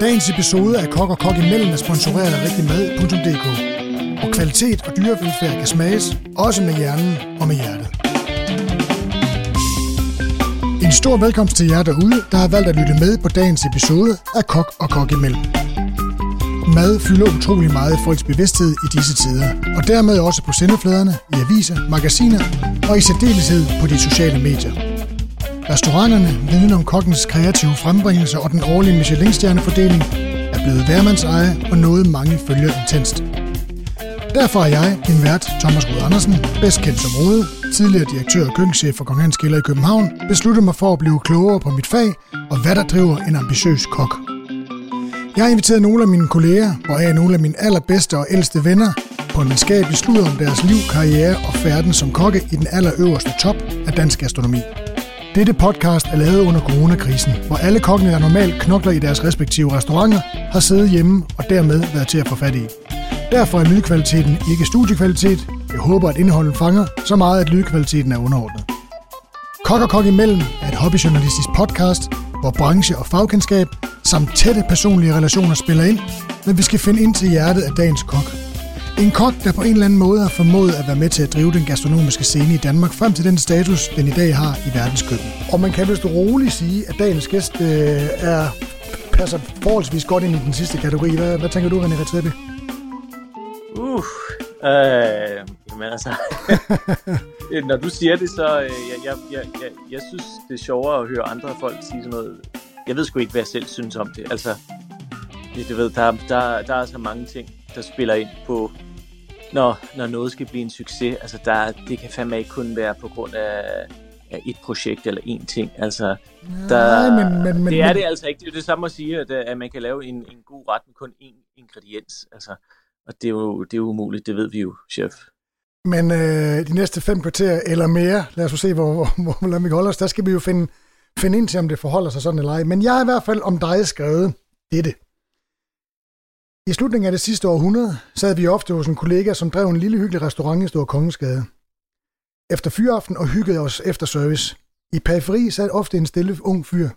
Dagens episode af Kok og Kok imellem er sponsoreret af rigtigmad.dk. Og kvalitet og dyrevelfærd kan smages, også med hjernen og med hjertet. En stor velkomst til jer derude, der har valgt at lytte med på dagens episode af Kok og Kok imellem. Mad fylder utrolig meget i folks bevidsthed i disse tider, og dermed også på sendefladerne, i aviser, magasiner og i særdeleshed på de sociale medier. Restauranterne, viden om kokkens kreative frembringelse og den årlige Michelin-stjernefordeling er blevet værmandseje og noget mange følger intenst. Derfor er jeg, din vært, Thomas Rud Andersen, bedst kendt som Rode, tidligere direktør og køkkenchef for Kong Hans Kælder i København, besluttet mig for at blive klogere på mit fag og hvad der driver en ambitiøs kok. Jeg har inviteret nogle af mine kolleger, hvoraf nogle af mine allerbedste og ældste venner, på en venskabelig slud om deres liv, karriere og færden som kokke i den allerøverste top af dansk gastronomi. Dette podcast er lavet under coronakrisen, hvor alle kokkene, der normalt knokler i deres respektive restauranter, har siddet hjemme og dermed været til at få fat i. Derfor er lydkvaliteten ikke studiekvalitet. Jeg håber, at indholdet fanger så meget, at lydkvaliteten er underordnet. Kok og Kok imellem er et hobbyjournalistisk podcast, hvor branche og fagkendskab samt tætte personlige relationer spiller ind, men vi skal finde ind til hjertet af dagens kok. En kok, der på en eller anden måde har formået at være med til at drive den gastronomiske scene i Danmark frem til den status, den i dag har i verdenskøkken. Og man kan vist roligt sige, at dagens gæst øh, er passer forholdsvis godt ind i den sidste kategori. Hvad, hvad tænker du, René Redzepi? Uh, øh, jamen altså, når du siger det, så øh, jeg, jeg, jeg, jeg, jeg synes, det er sjovere at høre andre folk sige sådan noget. Jeg ved sgu ikke, hvad jeg selv synes om det. Altså, det, du ved, der, der, der er så mange ting, der spiller ind på, når, når noget skal blive en succes. Altså, der, det kan fandme ikke kun være på grund af, af et projekt eller én ting. Altså, der, Nej, men, men, men, det er det altså ikke. Det er det samme at sige, at, at man kan lave en, en god ret med kun én ingrediens. Altså, og det er, jo, det er jo umuligt, det ved vi jo, chef. Men øh, de næste fem kvarter eller mere, lad os se, hvor, hvor, hvor, hvor vi holder os, der skal vi jo finde, finde ind til, om det forholder sig sådan eller ej. Men jeg har i hvert fald om dig skrevet dette. I slutningen af det sidste århundrede sad vi ofte hos en kollega, som drev en lille hyggelig restaurant i Stor Kongensgade. Efter fyraften og hyggede os efter service. I periferi sad ofte en stille ung fyr.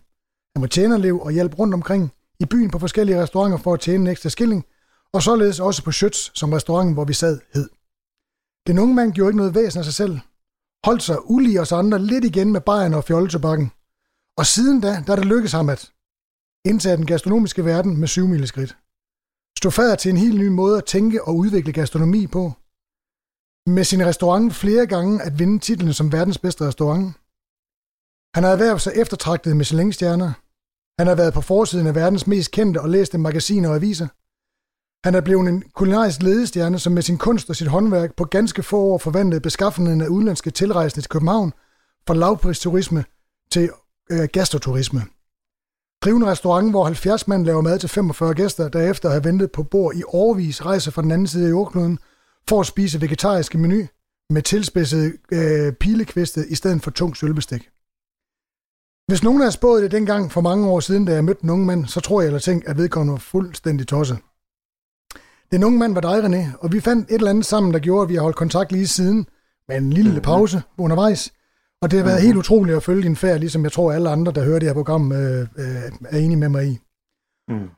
Han var tjenerlev og hjalp rundt omkring i byen på forskellige restauranter for at tjene en ekstra skilling, og således også på Schütz, som restauranten, hvor vi sad, hed. Den unge mand gjorde ikke noget væsen af sig selv. Holdt sig ulig os andre lidt igen med bajerne og fjolletobakken. Og siden da, der er det lykkedes ham at indtage den gastronomiske verden med syv skridt stod fader til en helt ny måde at tænke og udvikle gastronomi på. Med sin restaurant flere gange at vinde titlen som verdens bedste restaurant. Han har erhvervet sig eftertragtede Michelin-stjerner. Han har været på forsiden af verdens mest kendte og læste magasiner og aviser. Han er blevet en kulinarisk ledestjerne, som med sin kunst og sit håndværk på ganske få år forvandlede beskaffenheden af udenlandske tilrejsende til København fra lavpristurisme til øh, gastroturisme. Drive en restaurant, hvor 70 mand laver mad til 45 gæster, der efter at have ventet på bord i overvis rejser fra den anden side af jordkloden for at spise vegetariske menu med tilspidsede øh, pilekviste i stedet for tung sølvbestik. Hvis nogen havde spået det dengang for mange år siden, da jeg mødte en ung mand, så tror jeg eller tænkte, at vedkommende var fuldstændig tosset. Den unge mand var dig, René, og vi fandt et eller andet sammen, der gjorde, at vi har holdt kontakt lige siden, med en lille mm-hmm. pause undervejs. Og det har været mm-hmm. helt utroligt at følge din færd, ligesom jeg tror, alle andre, der hører det her program, øh, øh, er enige med mig i. Mm.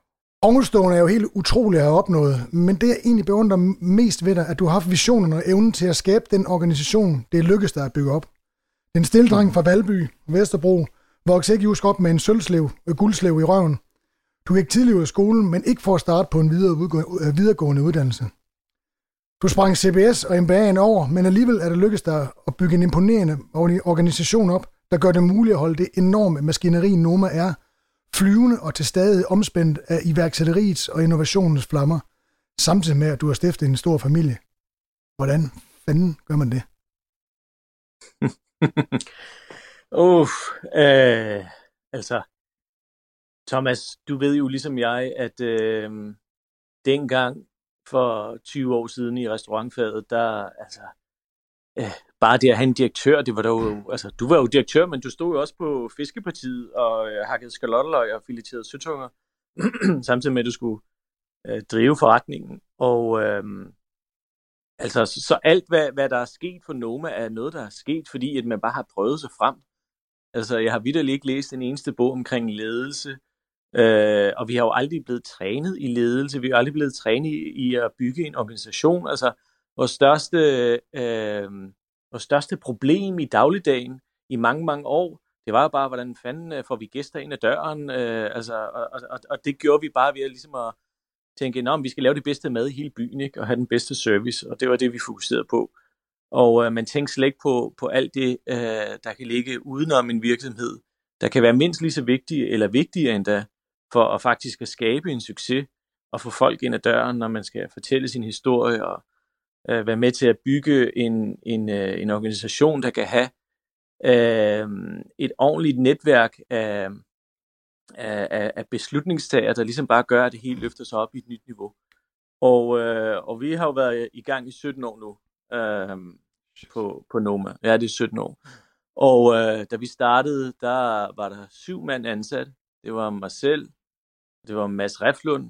Ovenstående er jo helt utroligt at have opnået, men det jeg egentlig beundrer mest ved dig, at du har haft visionen og evnen til at skabe den organisation, det er lykkedes dig at bygge op. Den stille dreng fra Valby, Vesterbro, voksede ikke just op med en sølvslev, et guldslev i røven, du gik tidligere ud af skolen, men ikke for at starte på en videre, videregående uddannelse. Du sprang CBS og MBA'en over, men alligevel er det lykkedes dig at bygge en imponerende organisation op, der gør det muligt at holde det enorme maskineri Noma er, flyvende og til stadig omspændt af iværksætteriets og innovationens flammer, samtidig med, at du har stiftet en stor familie. Hvordan fanden gør man det? Uff, øh, altså, Thomas, du ved jo ligesom jeg, at øh, dengang for 20 år siden i restaurantfaget, der altså, øh, bare det at have en direktør, det var jo, altså, du var jo direktør, men du stod jo også på Fiskepartiet og øh, hakkede skalotteløg og fileterede søtunger, samtidig med, at du skulle øh, drive forretningen. Og øh, altså, så, så alt, hvad, hvad der er sket for Noma, er noget, der er sket, fordi at man bare har prøvet sig frem. Altså, jeg har vidderligt ikke læst en eneste bog omkring ledelse, Øh, og vi har jo aldrig blevet trænet i ledelse, vi har aldrig blevet trænet i, i at bygge en organisation. Altså, vores største, øh, vores største problem i dagligdagen i mange, mange år, det var jo bare, hvordan fanden øh, får vi gæster ind ad døren, øh, altså, og, og, og det gjorde vi bare ved at, ligesom at tænke, at vi skal lave det bedste mad i hele byen, ikke? og have den bedste service, og det var det, vi fokuserede på. Og øh, man tænker slet ikke på, på alt det, øh, der kan ligge udenom en virksomhed, der kan være mindst lige så vigtige, eller vigtigere endda, for at faktisk at skabe en succes, og få folk ind ad døren, når man skal fortælle sin historie, og øh, være med til at bygge en, en, øh, en organisation, der kan have øh, et ordentligt netværk af, af, af beslutningstager, der ligesom bare gør, at det hele løfter sig op i et nyt niveau. Og, øh, og vi har jo været i gang i 17 år nu øh, på, på Noma. Ja, det er 17 år. Og øh, da vi startede, der var der syv mand ansat. Det var mig selv, det var Mads Reflund,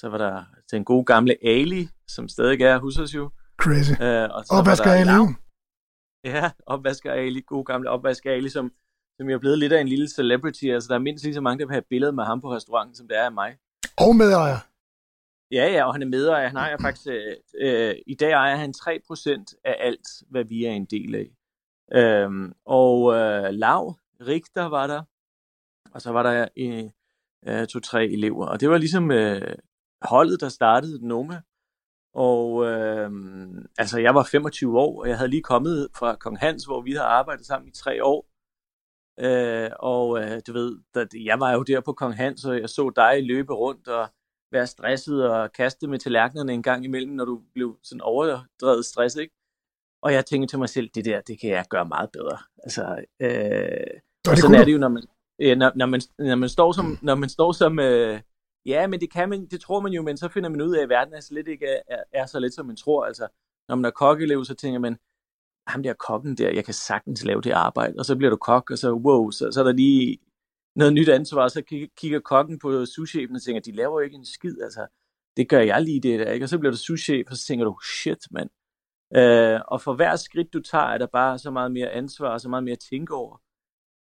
så var der den gode gamle Ali, som stadig er hos os jo. Crazy. Øh, og så opvasker Ali. Lav. Ja, opvasker Ali, god gamle opvasker Ali, som, som er blevet lidt af en lille celebrity. Altså, der er mindst lige så mange, der vil have billeder med ham på restauranten, som der er af mig. Og medejer. Ja, ja, og han er medejer. Han ejer faktisk, øh, øh, i dag ejer han 3% af alt, hvad vi er en del af. Øhm, og øh, Lav, Richter var der, og så var der øh, øh, to-tre elever. Og det var ligesom øh, holdet, der startede Noma. Og øh, altså, jeg var 25 år, og jeg havde lige kommet fra Kong Hans, hvor vi havde arbejdet sammen i tre år. Øh, og øh, du ved, da, jeg var jo der på Kong Hans, og jeg så dig løbe rundt og være stresset og kaste med tallerkenerne en gang imellem, når du blev sådan overdrevet stresset, ikke? Og jeg tænkte til mig selv, det der, det kan jeg gøre meget bedre. Altså, øh, og sådan er det jo, når man, øh, når, når, man, når man står som, når man står som øh, ja, men det kan man, det tror man jo, men så finder man ud af, at verden er slet ikke er, er så let, som man tror. Altså, når man er kokkelev, så tænker man, ham der kokken der, jeg kan sagtens lave det arbejde. Og så bliver du kok, og så, wow, så, så er der lige noget nyt ansvar, så kigger kokken på souschefen og tænker, de laver jo ikke en skid, altså, det gør jeg lige det der, ikke? Og så bliver du souschef, og så tænker du, shit, mand. Øh, og for hver skridt, du tager, er der bare så meget mere ansvar, og så meget mere at tænke over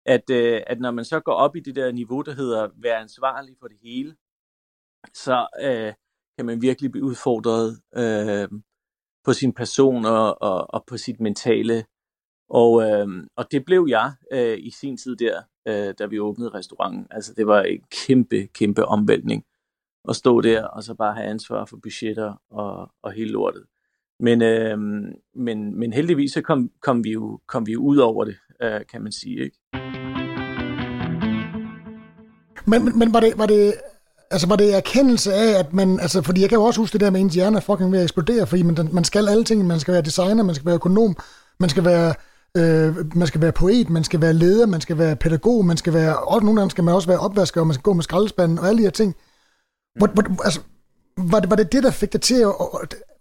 at, øh, at når man så går op i det der niveau, der hedder være ansvarlig for det hele, så øh, kan man virkelig blive udfordret øh, på sin person og, og, og på sit mentale. Og, øh, og det blev jeg øh, i sin tid der, øh, da vi åbnede restauranten. Altså det var en kæmpe, kæmpe omvæltning at stå der og så bare have ansvar for budgetter og, og hele lortet. Men, øh, men, men heldigvis så kom, kom, vi jo, kom vi jo ud over det, øh, kan man sige. Ikke? Men, men var, det, var, det, altså var det erkendelse af, at man, altså fordi jeg kan jo også huske det der med, at ens hjerne er fucking ved at eksplodere, fordi man, man skal alle ting, man skal være designer, man skal være økonom, man skal være, øh, man skal være poet, man skal være leder, man skal være pædagog, man skal være, og nogle gange skal man også være opvasker, og man skal gå med skraldespanden og alle de her ting. Hvor, hvor, altså, var det, var det det, der fik dig til at,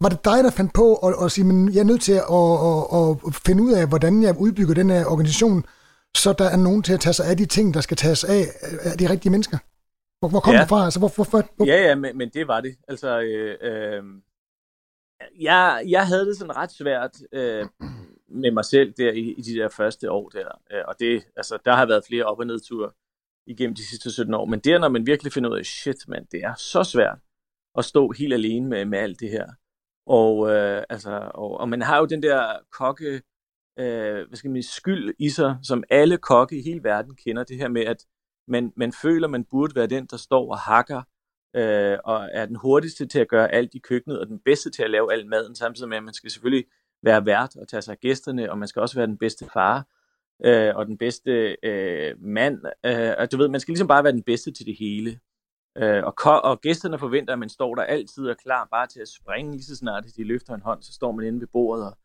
var det dig, der fandt på at, at sige, men jeg er nødt til at, at, at, at finde ud af, hvordan jeg udbygger den her organisation, så der er nogen til at tage sig af de ting, der skal tages af af de rigtige mennesker? Hvor, hvor kom ja. det fra? Altså, hvor, hvor, hvor. Ja, ja, men, men det var det. Altså, øh, øh, jeg, jeg havde det sådan ret svært øh, med mig selv der i, i de der første år der. Øh, og det, altså, der har været flere op- og nedture igennem de sidste 17 år. Men der, når man virkelig finder ud af, shit, man, det er så svært at stå helt alene med, med alt det her. Og, øh, altså, og, og man har jo den der kokke øh, hvad skal man sige, skyld i sig, som alle kokke i hele verden kender. Det her med, at man, man føler, man burde være den, der står og hakker, øh, og er den hurtigste til at gøre alt i køkkenet, og den bedste til at lave al maden, samtidig med, at man skal selvfølgelig være vært og tage sig af gæsterne, og man skal også være den bedste far, øh, og den bedste øh, mand. Øh, og du ved, man skal ligesom bare være den bedste til det hele. Øh, og, og gæsterne forventer, at man står der altid og klar bare til at springe lige så snart, de løfter en hånd, så står man inde ved bordet og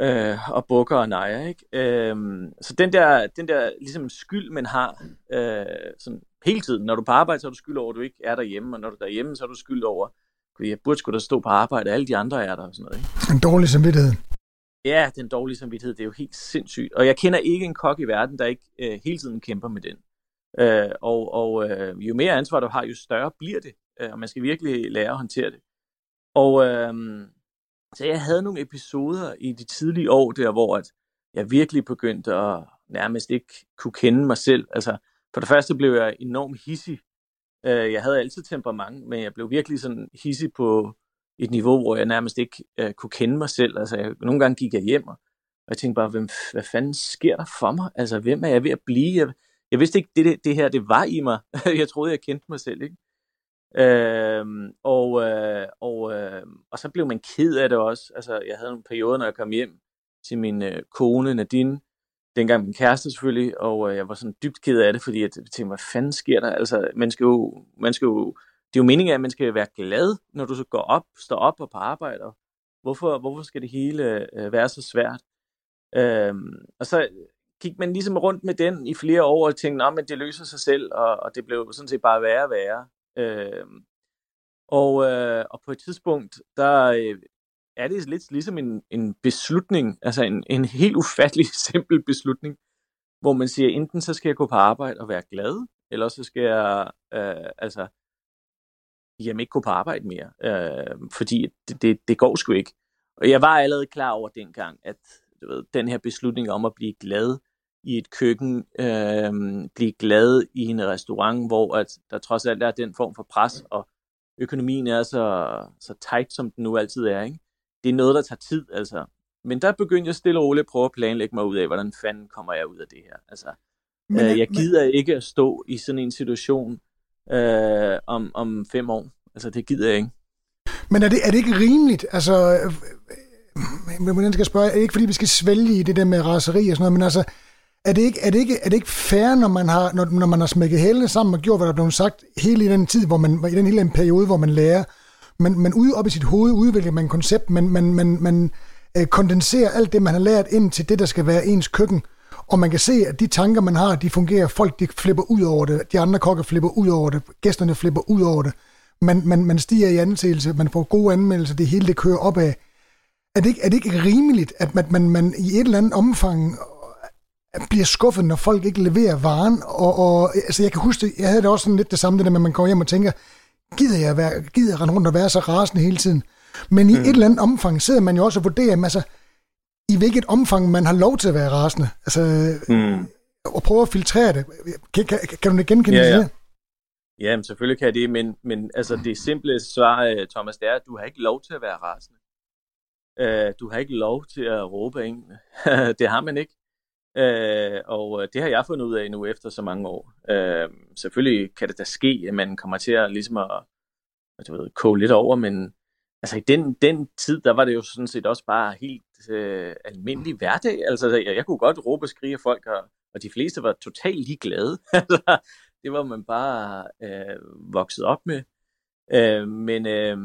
øh, og bukker og nejer. Ikke? Øh, så den der, den der ligesom skyld, man har øh, sådan hele tiden. Når du er på arbejde, så er du skyld over, at du ikke er derhjemme, og når du er derhjemme, så er du skyld over, at jeg burde skulle da stå på arbejde, alle de andre er der og sådan noget. Ikke? En dårlig samvittighed. Ja, den dårlige samvittighed, det er jo helt sindssygt. Og jeg kender ikke en kok i verden, der ikke øh, hele tiden kæmper med den. Øh, og og øh, jo mere ansvar du har, jo større bliver det. Øh, og man skal virkelig lære at håndtere det. Og, øh, så jeg havde nogle episoder i de tidlige år der, hvor at jeg virkelig begyndte at nærmest ikke kunne kende mig selv. Altså For det første blev jeg enormt hissig. Øh, jeg havde altid temperament, men jeg blev virkelig sådan hissig på et niveau, hvor jeg nærmest ikke øh, kunne kende mig selv. Altså, jeg, nogle gange gik jeg hjem, og jeg tænkte bare, hvem, hvad fanden sker der for mig? Altså, hvem er jeg ved at blive? Jeg, jeg vidste ikke, det, det, det her, det var i mig. jeg troede, jeg kendte mig selv, ikke? Øhm, og, øh, og, øh, og så blev man ked af det også. Altså, jeg havde en periode, når jeg kom hjem til min øh, kone Nadine, dengang min kæreste selvfølgelig, og øh, jeg var sådan dybt ked af det, fordi jeg tænkte, hvad fanden sker der? Altså, man skal jo, man skal jo, det er jo meningen, at man skal være glad, når du så går op, står op og på arbejde. Hvorfor, hvorfor skal det hele øh, være så svært? Øhm, og så gik man ligesom rundt med den i flere år og tænkte, men det løser sig selv, og, og det blev sådan set bare værre og værre. Øh, og, øh, og på et tidspunkt, der øh, er det lidt ligesom en, en beslutning, altså en, en helt ufattelig simpel beslutning, hvor man siger, enten så skal jeg gå på arbejde og være glad, eller så skal jeg øh, altså jamen ikke gå på arbejde mere, øh, fordi det, det, det går sgu ikke. Og jeg var allerede klar over dengang, at du ved, den her beslutning om at blive glad i et køkken, øh, blive glad i en restaurant, hvor at der trods alt er den form for pres, og økonomien er så, så tight, som den nu altid er. Ikke? Det er noget, der tager tid. Altså. Men der begyndte jeg stille og roligt at prøve at planlægge mig ud af, hvordan fanden kommer jeg ud af det her. Altså, men, øh, jeg gider men... ikke at stå i sådan en situation øh, om, om fem år. Altså, det gider jeg ikke. Men er det, er det ikke rimeligt? Altså, øh, øh, hvordan skal jeg spørge? Er det ikke, fordi vi skal svælge i det der med raseri og sådan noget, men altså, er det ikke, er det ikke, er det ikke fair, når man har, når, når man har smækket hælene sammen og gjort, hvad der er blevet sagt, hele i den tid, hvor man, i den hele den periode, hvor man lærer, man, man ude op i sit hoved udvikler man koncept, man, man, man, man øh, kondenserer alt det, man har lært ind til det, der skal være ens køkken, og man kan se, at de tanker, man har, de fungerer. Folk, de flipper ud over det. De andre kokke flipper ud over det. Gæsterne flipper ud over det. Man, man, man stiger i anseelse. Man får gode anmeldelser. Det hele, det kører opad. Er det ikke, er det ikke rimeligt, at man, man, man i et eller andet omfang bliver skuffet, når folk ikke leverer varen. Og, og altså, jeg kan huske, jeg havde det også sådan lidt det samme, det der med, at man går hjem og tænker, gider jeg, være, gider jeg rende rundt og være så rasende hele tiden? Men i mm. et eller andet omfang sidder man jo også og vurderer, altså, i hvilket omfang man har lov til at være rasende. Altså, mm. og prøve at filtrere det. Kan, kan, kan du genkende ja, ja. det? Ja, men selvfølgelig kan det, men, men altså, det simple svar, øh, Thomas, det er, at du har ikke lov til at være rasende. Uh, du har ikke lov til at råbe en. det har man ikke. Øh, og øh, det har jeg fundet ud af nu efter så mange år. Øh, selvfølgelig kan det da ske, at man kommer til at, ligesom at, at du ved, koge lidt over, men altså i den, den tid, der var det jo sådan set også bare helt øh, almindelig hverdag. Altså jeg, jeg kunne godt råbe og skrige af folk, og, og de fleste var totalt ligeglade. Altså, det var man bare øh, vokset op med. Øh, men, øh,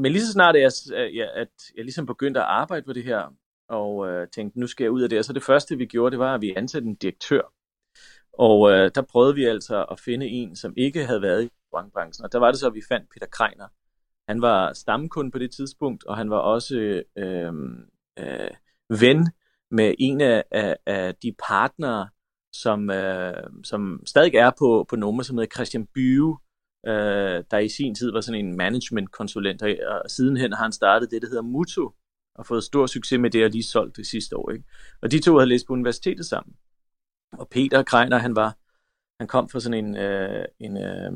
men lige så snart, jeg, jeg, at jeg ligesom begyndte at arbejde på det her, og øh, tænkte, nu skal jeg ud af det. Og så det første, vi gjorde, det var, at vi ansatte en direktør. Og øh, der prøvede vi altså at finde en, som ikke havde været i bankbranchen. Og der var det så, at vi fandt Peter Kreiner. Han var stamkunde på det tidspunkt, og han var også øh, øh, ven med en af, af, af de partnere, som, øh, som stadig er på, på nummer, som hedder Christian Byve, øh, der i sin tid var sådan en management-konsulent, og sidenhen har han startet det, der hedder Muto, og fået stor succes med det, og lige solgt det sidste år. Ikke? Og de to havde læst på universitetet sammen. Og Peter Kreiner, han var, han kom fra sådan en, øh, en øh,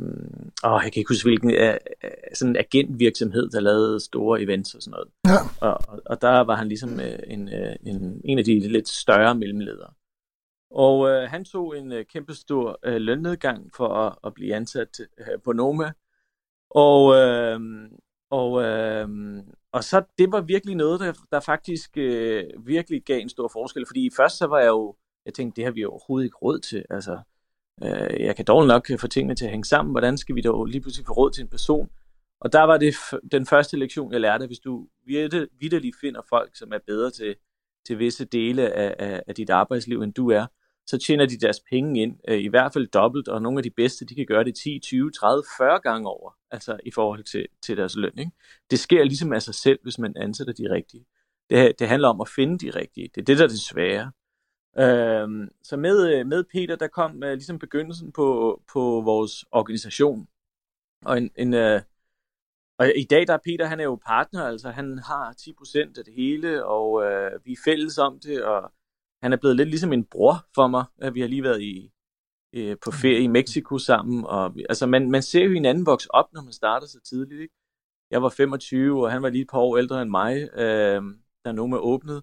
åh, jeg kan ikke huske hvilken, øh, øh, sådan en agentvirksomhed, der lavede store events og sådan noget. Ja. Og, og, og der var han ligesom øh, en, øh, en, en af de lidt større mellemledere. Og øh, han tog en øh, kæmpestor øh, lønnedgang for at, at blive ansat øh, på Noma. Og, øh, og, øh, og så det var virkelig noget, der, der faktisk øh, virkelig gav en stor forskel. Fordi først så var jeg jo, jeg tænkte, det har vi overhovedet ikke råd til. Altså, øh, jeg kan dårligt nok øh, få tingene til at hænge sammen. Hvordan skal vi dog lige pludselig få råd til en person? Og der var det den første lektion, jeg lærte, hvis du vidderligt finder folk, som er bedre til, til visse dele af, af, af dit arbejdsliv, end du er, så tjener de deres penge ind, øh, i hvert fald dobbelt, og nogle af de bedste, de kan gøre det 10, 20, 30, 40 gange over, altså i forhold til, til deres løn. Ikke? Det sker ligesom af sig selv, hvis man ansætter de rigtige. Det, det handler om at finde de rigtige. Det er det, der er det svære. Øhm, så med, øh, med Peter, der kom uh, ligesom begyndelsen på, på vores organisation. Og, en, en, uh, og i dag, der er Peter, han er jo partner, altså han har 10% af det hele, og uh, vi er fælles om det, og han er blevet lidt ligesom en bror for mig. Vi har lige været i, øh, på ferie i Mexico sammen. Og, altså, man, man ser jo hinanden vokse op, når man starter så tidligt. Ikke? Jeg var 25, og han var lige et par år ældre end mig, øh, da Noma åbnede.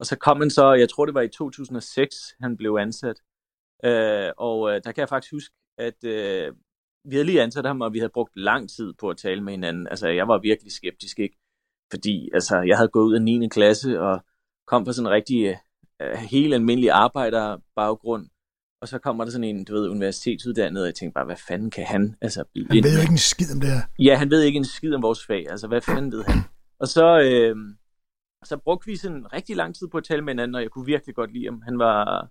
Og så kom han så, jeg tror det var i 2006, han blev ansat. Øh, og øh, der kan jeg faktisk huske, at øh, vi havde lige ansat ham, og vi havde brugt lang tid på at tale med hinanden. Altså, jeg var virkelig skeptisk, ikke? Fordi altså, jeg havde gået ud af 9. klasse og kom fra sådan en rigtig øh, helt almindelig arbejderbaggrund. Og så kommer der sådan en, du ved, universitetsuddannet, og jeg tænkte bare, hvad fanden kan han? Altså, han ved jo ikke en skid om det her. Ja, han ved ikke en skid om vores fag. Altså, hvad fanden ved han? Og så, øh, så brugte vi sådan rigtig lang tid på at tale med hinanden, og jeg kunne virkelig godt lide ham. Han var,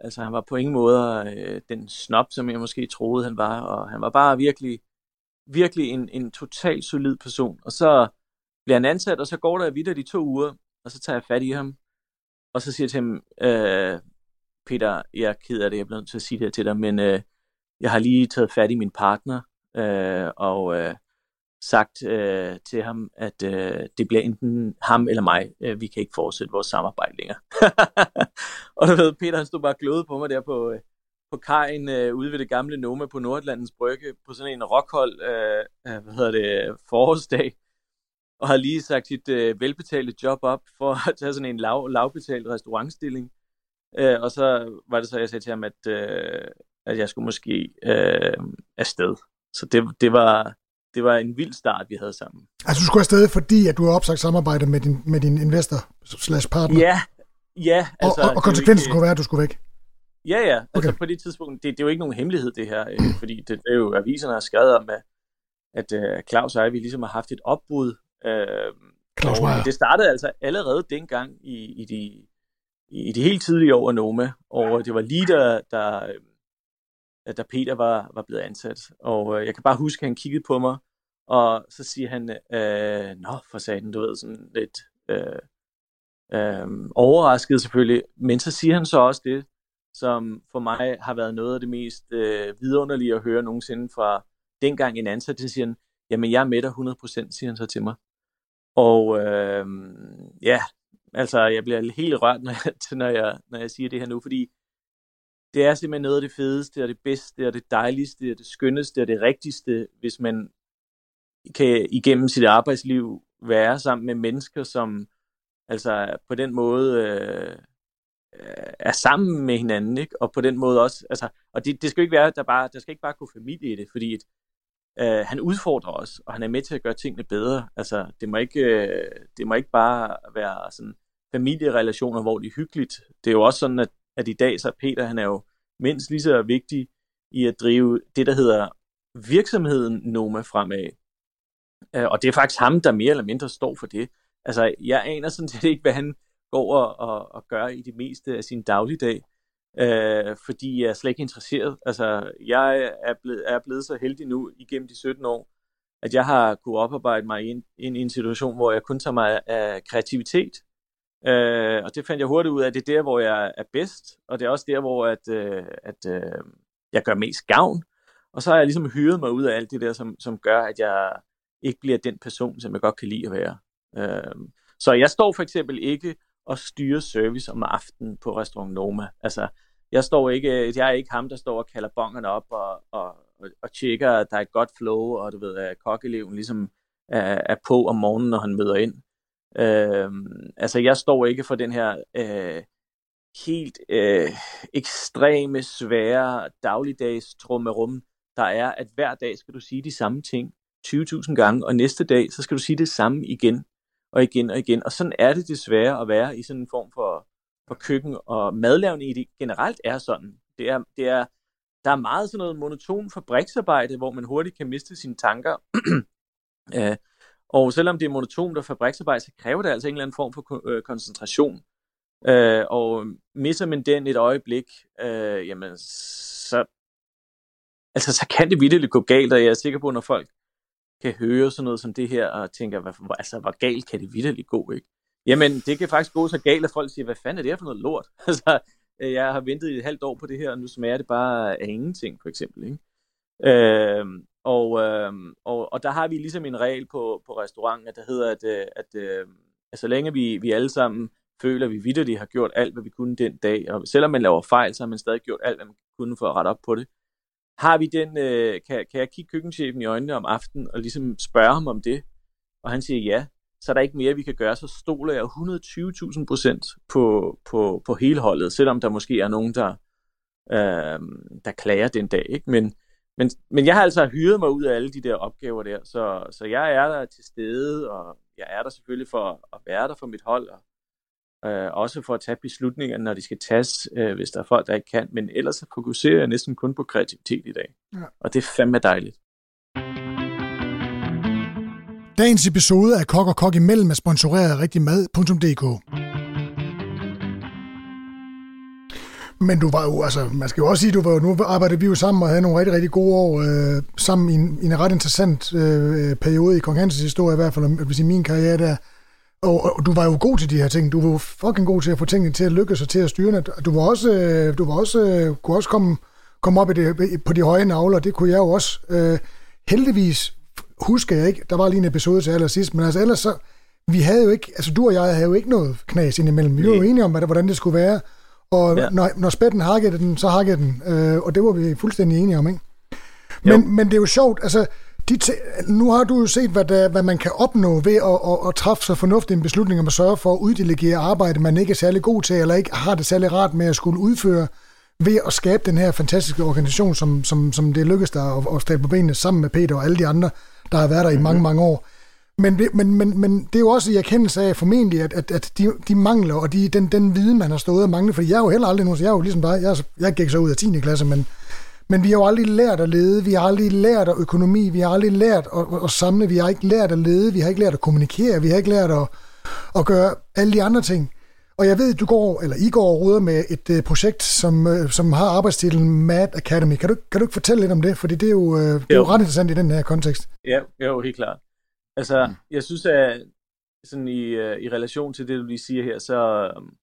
altså, han var på ingen måde øh, den snop, som jeg måske troede, han var, og han var bare virkelig, virkelig en, en total solid person. Og så bliver han ansat, og så går der videre de to uger, og så tager jeg fat i ham, og så siger jeg til ham, øh, Peter, jeg er ked af det, jeg bliver nødt til at sige det her til dig, men øh, jeg har lige taget fat i min partner, øh, og øh, sagt øh, til ham, at øh, det bliver enten ham eller mig. Øh, vi kan ikke fortsætte vores samarbejde længere. og du ved, Peter han stod bare glødet på mig der på, øh, på kajen øh, ude ved det gamle Noma på Nordlandens Brygge, på sådan en rockhold, øh, øh hvad hedder det, forårsdag, og har lige sagt sit øh, velbetalte job op for at tage sådan en lav, lavbetalt restaurantstilling. Øh, og så var det så, jeg sagde til ham, at, øh, at jeg skulle måske øh, afsted. Så det, det, var, det var en vild start, vi havde sammen. Altså du skulle afsted, fordi at du har opsagt samarbejde med din, med din investor slash partner? Ja, ja. Altså, og, og, og konsekvensen ikke, kunne være, at du skulle væk? Ja, ja. Altså, okay. Altså på det tidspunkt, det, det er jo ikke nogen hemmelighed det her, øh, fordi det, det er jo, aviserne har skrevet om, at, at uh, Claus og jeg, vi ligesom har haft et opbrud. Øh, Claus og det startede altså allerede dengang i, i de i de helt tidlige år af Noma, og det var lige da, øh, da Peter var, var blevet ansat. Og øh, jeg kan bare huske, at han kiggede på mig, og så siger han, øh, nå for satan, du ved, sådan lidt øh, øh, overrasket selvfølgelig, men så siger han så også det, som for mig har været noget af det mest øh, vidunderlige at høre nogensinde fra dengang en ansat, så siger han, jamen jeg er med dig 100%, siger han så til mig. Og øh, ja, Altså, jeg bliver helt rørt, når jeg, når, jeg, når jeg siger det her nu, fordi det er simpelthen noget af det fedeste, og det bedste, og det dejligste, og det skønneste, og det rigtigste, hvis man kan igennem sit arbejdsliv være sammen med mennesker, som altså på den måde øh, er sammen med hinanden, ikke? og på den måde også, altså, og det, det skal jo ikke være, der bare, der skal ikke bare gå familie i det, fordi et, øh, han udfordrer os, og han er med til at gøre tingene bedre. Altså, det må ikke, øh, det må ikke bare være sådan familierelationer, hvor det er hyggeligt. Det er jo også sådan, at, at i dag så er Peter, han er jo mindst lige så vigtig i at drive det, der hedder virksomheden Noma fremad. Øh, og det er faktisk ham, der mere eller mindre står for det. Altså, jeg aner sådan set ikke, hvad han går og, og, og gør i det meste af sin dagligdag, øh, fordi jeg er slet ikke interesseret. Altså, jeg er blevet, er blevet så heldig nu igennem de 17 år, at jeg har kunne oparbejde mig ind, ind i en situation, hvor jeg kun tager mig af kreativitet, Øh, og det fandt jeg hurtigt ud af, at det er der, hvor jeg er bedst, og det er også der, hvor at, øh, at, øh, jeg gør mest gavn. Og så har jeg ligesom hyret mig ud af alt det der, som, som gør, at jeg ikke bliver den person, som jeg godt kan lide at være. Øh, så jeg står for eksempel ikke og styre service om aftenen på restaurant Noma. Altså, jeg står ikke, øh, jeg er ikke ham, der står og kalder bongerne op og, og, og, og tjekker, at der er et godt flow, og du ved, at kokkeleven ligesom er, er på om morgenen, når han møder ind. Øh, altså, jeg står ikke for den her øh, helt øh, ekstreme, svære dagligdags trummerum, der er, at hver dag skal du sige de samme ting 20.000 gange, og næste dag, så skal du sige det samme igen og igen og igen. Og sådan er det desværre at være i sådan en form for, for køkken, og madlavning i det generelt er sådan. Det er, det er, der er meget sådan noget monoton fabriksarbejde, hvor man hurtigt kan miste sine tanker. øh, og selvom det er monotont og fabriksarbejde, så kræver det altså en eller anden form for øh, koncentration. Øh, og misser man den et øjeblik, øh, jamen så, altså, så kan det vildt gå galt, og jeg er sikker på, når folk kan høre sådan noget som det her, og tænker, hvad, altså, hvor galt kan det vidderligt gå, ikke? Jamen, det kan faktisk gå så galt, at folk siger, hvad fanden er det her for noget lort? altså, øh, jeg har ventet i et halvt år på det her, og nu smager det bare af ingenting, for eksempel, ikke? Øhm, og, øhm, og, og der har vi ligesom en regel på, på restauranten, der hedder, at, øh, at, at, at så længe vi, vi alle sammen føler, at vi vidderligt har gjort alt, hvad vi kunne den dag. Og selvom man laver fejl, så har man stadig gjort alt, hvad man kunne for at rette op på det. Har vi den, øh, kan, kan jeg kigge køkkenchefen i øjnene om aftenen og ligesom spørge ham om det? Og han siger ja, så er der ikke mere, vi kan gøre. Så stoler jeg 120.000 procent på, på, på hele holdet, selvom der måske er nogen, der, øh, der klager den dag. Ikke? Men, men, men jeg har altså hyret mig ud af alle de der opgaver der, så, så jeg er der til stede, og jeg er der selvfølgelig for at være der for mit hold, og øh, også for at tage beslutninger, når de skal tages, øh, hvis der er folk, der ikke kan. Men ellers så fokuserer jeg næsten kun på kreativitet i dag. Ja. Og det er fandme dejligt. Dagens episode af Kok og Kok imellem er sponsoreret af rigtigmad.dk. Men du var jo, altså, man skal jo også sige, du var jo, nu arbejdede vi jo sammen og havde nogle rigtig, rigtig gode år øh, sammen i en, i en ret interessant øh, periode i Kong Hanses historie, i hvert fald, hvis i min karriere der. Og, og, du var jo god til de her ting. Du var jo fucking god til at få tingene til at lykkes og til at styre det. Du var også, øh, du var også, øh, kunne også komme, komme op i det, på de høje navler, det kunne jeg jo også. Øh, heldigvis husker jeg ikke, der var lige en episode til allersidst, men altså ellers så, vi havde jo ikke, altså du og jeg havde jo ikke noget knas indimellem. Vi var jo enige om, hvad, hvordan det skulle være. Og ja. når, når spætten hakkede den, så hakkede den. Øh, og det var vi fuldstændig enige om, ikke? Men, men det er jo sjovt, altså, de nu har du jo set, hvad, der, hvad man kan opnå ved at, at, at træffe så fornuftig en beslutning om at sørge for at uddelegere arbejde, man ikke er særlig god til, eller ikke har det særlig rart med at skulle udføre, ved at skabe den her fantastiske organisation, som, som, som det lykkedes dig at, at stable på benene sammen med Peter og alle de andre, der har været der i mange, mhm. mange år. Men, men, men, men det er jo også i erkendelse af formentlig, at, at, at de, de mangler, og de, den, den viden, man har stået og manglet, for jeg er jo heller aldrig nogen, så jeg er jo ligesom bare, jeg, jeg gik så ud af 10. klasse, men, men vi har jo aldrig lært at lede, vi har aldrig lært at økonomi, vi har aldrig lært at, at, samle, vi har ikke lært at lede, vi har ikke lært at kommunikere, vi har ikke lært at, at gøre alle de andre ting. Og jeg ved, at du går, eller I går og ruder med et uh, projekt, som, uh, som har arbejdstitlen Mad Academy. Kan du, kan du ikke fortælle lidt om det? Fordi det er jo, uh, det er jo. ret interessant i den her kontekst. Ja, jo, helt klart. Altså, mm. jeg synes, at sådan i, uh, i relation til det, du lige siger her, så, um,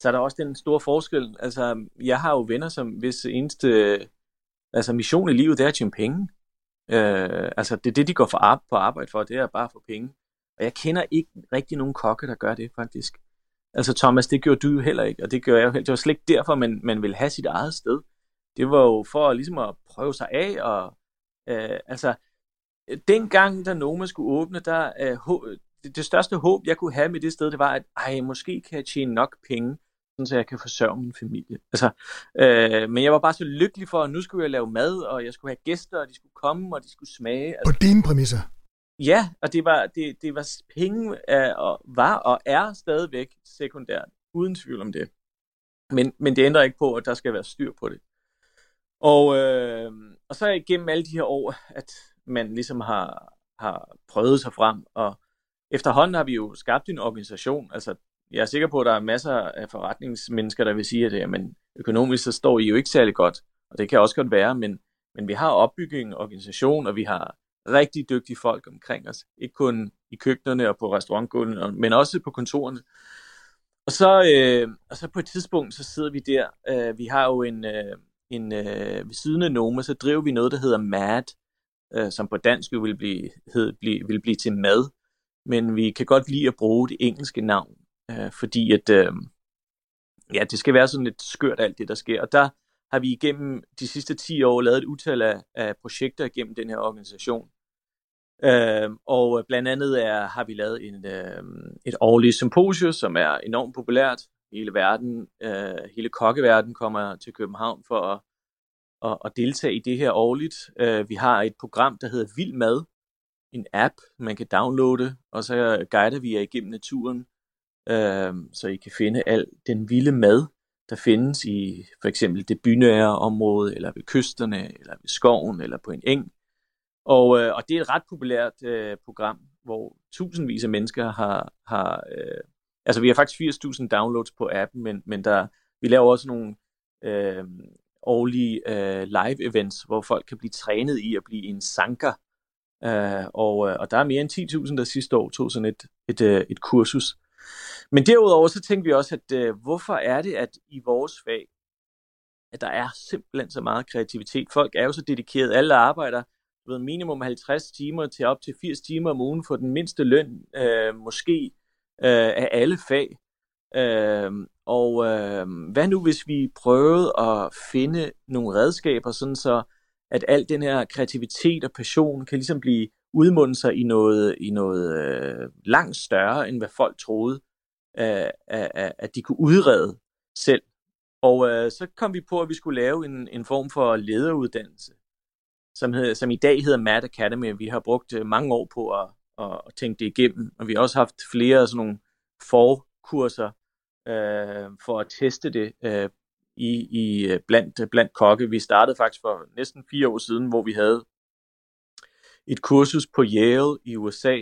så er der også den store forskel. Altså, jeg har jo venner, som hvis eneste altså, mission i livet, det er at tjene penge. Øh, altså, det er det, de går for ar- på arbejde for, det er bare at få penge. Og jeg kender ikke rigtig nogen kokke, der gør det, faktisk. Altså Thomas, det gjorde du jo heller ikke, og det gør jeg jo heller. Det var slet ikke derfor, man, man ville have sit eget sted. Det var jo for ligesom at prøve sig af, og øh, altså, dengang, da Noma skulle åbne, der, øh, det, det største håb, jeg kunne have med det sted, det var, at ej, måske kan jeg tjene nok penge, sådan så jeg kan forsørge min familie. Altså, øh, men jeg var bare så lykkelig for, at nu skulle jeg lave mad, og jeg skulle have gæster, og de skulle komme, og de skulle smage. Altså, På dine præmisser? Ja, og det var, det, det var penge øh, og var og er stadigvæk sekundært, uden tvivl om det. Men, men det ændrer ikke på, at der skal være styr på det. Og, øh, og så igennem alle de her år, at man ligesom har, har prøvet sig frem, og efterhånden har vi jo skabt en organisation, altså jeg er sikker på, at der er masser af forretningsmennesker, der vil sige, at jamen, økonomisk så står I jo ikke særlig godt, og det kan også godt være, men, men vi har opbygget organisation, og vi har rigtig dygtige folk omkring os. Ikke kun i køkkenerne og på restaurantgulvene, men også på kontorerne. Og så, øh, og så på et tidspunkt, så sidder vi der. Øh, vi har jo en, øh, en øh, ved siden af Noma, så driver vi noget, der hedder MAD, øh, som på dansk vil blive, hed, blive, vil blive til mad. Men vi kan godt lide at bruge det engelske navn, øh, fordi at, øh, ja, det skal være sådan lidt skørt alt det, der sker. Og der har vi igennem de sidste 10 år lavet et utal af, af projekter igennem den her organisation. Øh, og øh, blandt andet er, har vi lavet en, øh, et årligt symposium, som er enormt populært. Hele verden, øh, hele kokkeverdenen kommer til København for at, at, at deltage i det her årligt. Øh, vi har et program, der hedder Vild Mad, en app, man kan downloade, og så guider vi jer igennem naturen, øh, så I kan finde al den vilde mad, der findes i for eksempel det bynære område, eller ved kysterne, eller ved skoven, eller på en eng. Og, øh, og det er et ret populært øh, program, hvor tusindvis af mennesker har, har øh, altså vi har faktisk 80.000 downloads på appen, men, men der, vi laver også nogle øh, årlige øh, live events, hvor folk kan blive trænet i at blive en sanker. Øh, og, øh, og der er mere end 10.000, der sidste år tog sådan et, et, et, øh, et kursus. Men derudover så tænkte vi også, at øh, hvorfor er det, at i vores fag, at der er simpelthen så meget kreativitet. Folk er jo så dedikeret. Alle arbejder ved minimum 50 timer til op til 80 timer om ugen for den mindste løn, øh, måske øh, af alle fag. Øh, og øh, hvad nu, hvis vi prøvede at finde nogle redskaber, sådan så at al den her kreativitet og passion kan ligesom blive udmunde sig i noget, i noget øh, langt større, end hvad folk troede, øh, at, at de kunne udrede selv. Og øh, så kom vi på, at vi skulle lave en, en form for lederuddannelse, som, hed, som i dag hedder Mad Academy. Vi har brugt øh, mange år på at, at, at tænke det igennem, og vi har også haft flere sådan nogle forkurser øh, for at teste det øh, i, i øh, blandt, blandt kokke. Vi startede faktisk for næsten fire år siden, hvor vi havde et kursus på Yale i USA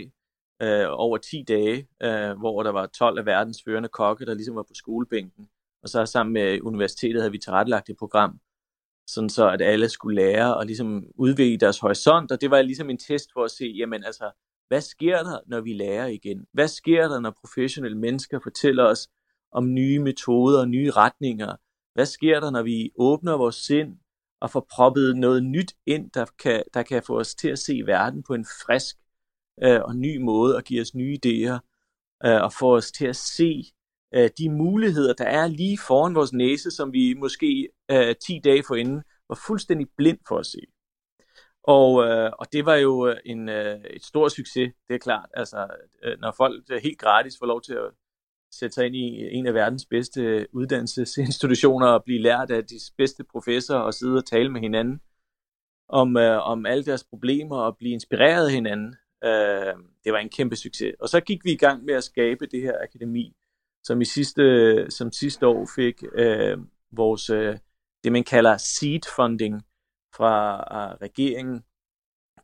øh, over 10 dage, øh, hvor der var 12 af verdens førende kokke, der ligesom var på skolebænken. Og så sammen med universitetet havde vi tilrettelagt et program, sådan så at alle skulle lære og ligesom udvide deres horisont, og det var ligesom en test for at se, jamen altså, hvad sker der, når vi lærer igen? Hvad sker der, når professionelle mennesker fortæller os om nye metoder og nye retninger? Hvad sker der, når vi åbner vores sind og få proppet noget nyt ind, der kan, der kan få os til at se verden på en frisk øh, og ny måde og give os nye idéer øh, og få os til at se øh, de muligheder, der er lige foran vores næse, som vi måske øh, 10 dage forinden var fuldstændig blind for at se. Og, øh, og det var jo øh, en, øh, et stort succes, det er klart. Altså, øh, når folk øh, helt gratis får lov til at sætte sig ind i en af verdens bedste uddannelsesinstitutioner og blive lært af de bedste professorer og sidde og tale med hinanden om, øh, om alle deres problemer og blive inspireret af hinanden. Øh, det var en kæmpe succes. Og så gik vi i gang med at skabe det her akademi, som i sidste, som sidste år fik øh, vores, øh, det man kalder seed funding fra øh, regeringen.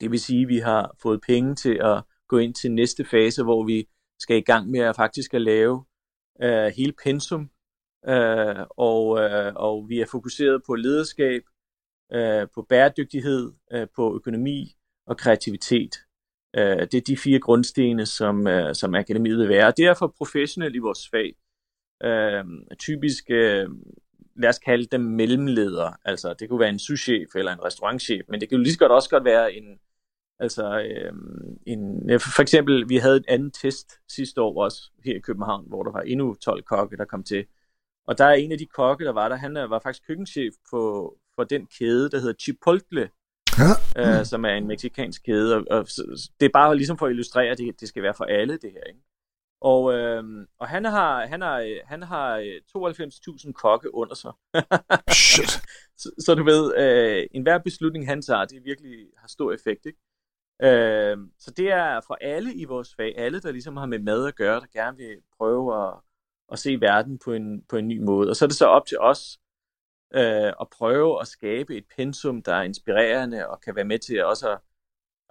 Det vil sige, at vi har fået penge til at gå ind til næste fase, hvor vi skal i gang med at faktisk at lave øh, hele pensum, øh, og, øh, og vi er fokuseret på lederskab, øh, på bæredygtighed, øh, på økonomi og kreativitet. Øh, det er de fire grundstene, som, øh, som akademiet vil være. Og det er for professionelle i vores fag. Øh, typisk, øh, lad os kalde dem mellemledere. Altså, det kunne være en souschef eller en restaurantchef, men det kan jo lige så godt også godt være en, Altså, øh, en, for eksempel, vi havde et andet test sidste år også her i København, hvor der var endnu 12 kokke, der kom til. Og der er en af de kokke, der var der, han var faktisk køkkenchef på, for den kæde, der hedder Chipotle, ja. øh, som er en meksikansk kæde. Og, og det er bare ligesom for at illustrere, at det, det skal være for alle, det her. Ikke? Og, øh, og han har, han har, han har 92.000 kokke under sig. Shit. så, så du ved, øh, enhver beslutning, han tager, det virkelig har stor effekt. Ikke? Øh, så det er for alle i vores fag, alle der ligesom har med mad at gøre, der gerne vil prøve at, at se verden på en, på en ny måde. Og så er det så op til os øh, at prøve at skabe et pensum, der er inspirerende og kan være med til også at,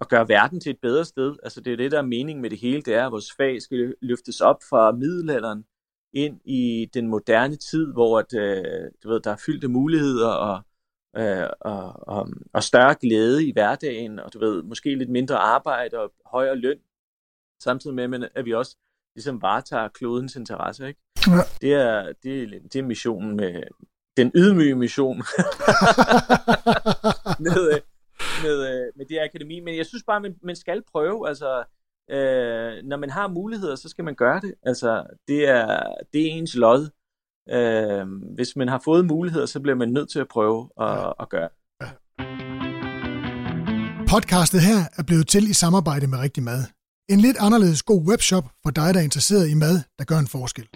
at gøre verden til et bedre sted. Altså det er det, der er meningen med det hele, det er, at vores fag skal løftes op fra middelalderen ind i den moderne tid, hvor at, øh, du ved, der er fyldte muligheder og øh, og, og, og større glæde i hverdagen, og du ved, måske lidt mindre arbejde og højere løn, samtidig med, at vi også ligesom varetager klodens interesse, ikke? Ja. Det, er, det, er, det er missionen med, den ydmyge mission. Med, med, med det akademi, men jeg synes bare, man, man skal prøve, altså, øh, når man har muligheder, så skal man gøre det, altså, det er, det er ens lod, Øh, hvis man har fået muligheder, så bliver man nødt til at prøve at, ja. at gøre. Ja. Podcastet her er blevet til i samarbejde med Rigtig Mad. En lidt anderledes god webshop for dig, der er interesseret i mad, der gør en forskel.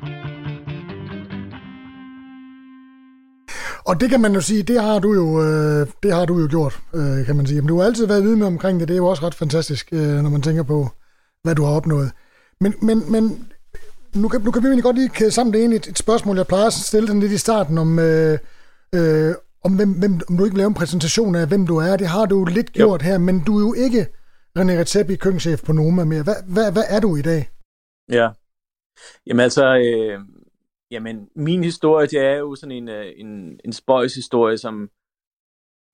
Og det kan man jo sige, det har du jo, øh, det har du jo gjort, øh, kan man sige. Men du har altid været vidne omkring det. Det er jo også ret fantastisk, øh, når man tænker på, hvad du har opnået. Men, men, men nu kan, nu kan vi egentlig godt lige kæde sammen det ene et, et spørgsmål, jeg plejer at stille den lidt i starten, om, øh, øh, om, hvem, hvem, om du ikke vil lave en præsentation af, hvem du er. Det har du lidt gjort jo. her, men du er jo ikke René Recepi, køkkenchef på Noma mere. Hvad, hvad, hvad er du i dag? Ja, jamen altså, øh, jamen min historie, det er jo sådan en, øh, en, en spøjs historie, som,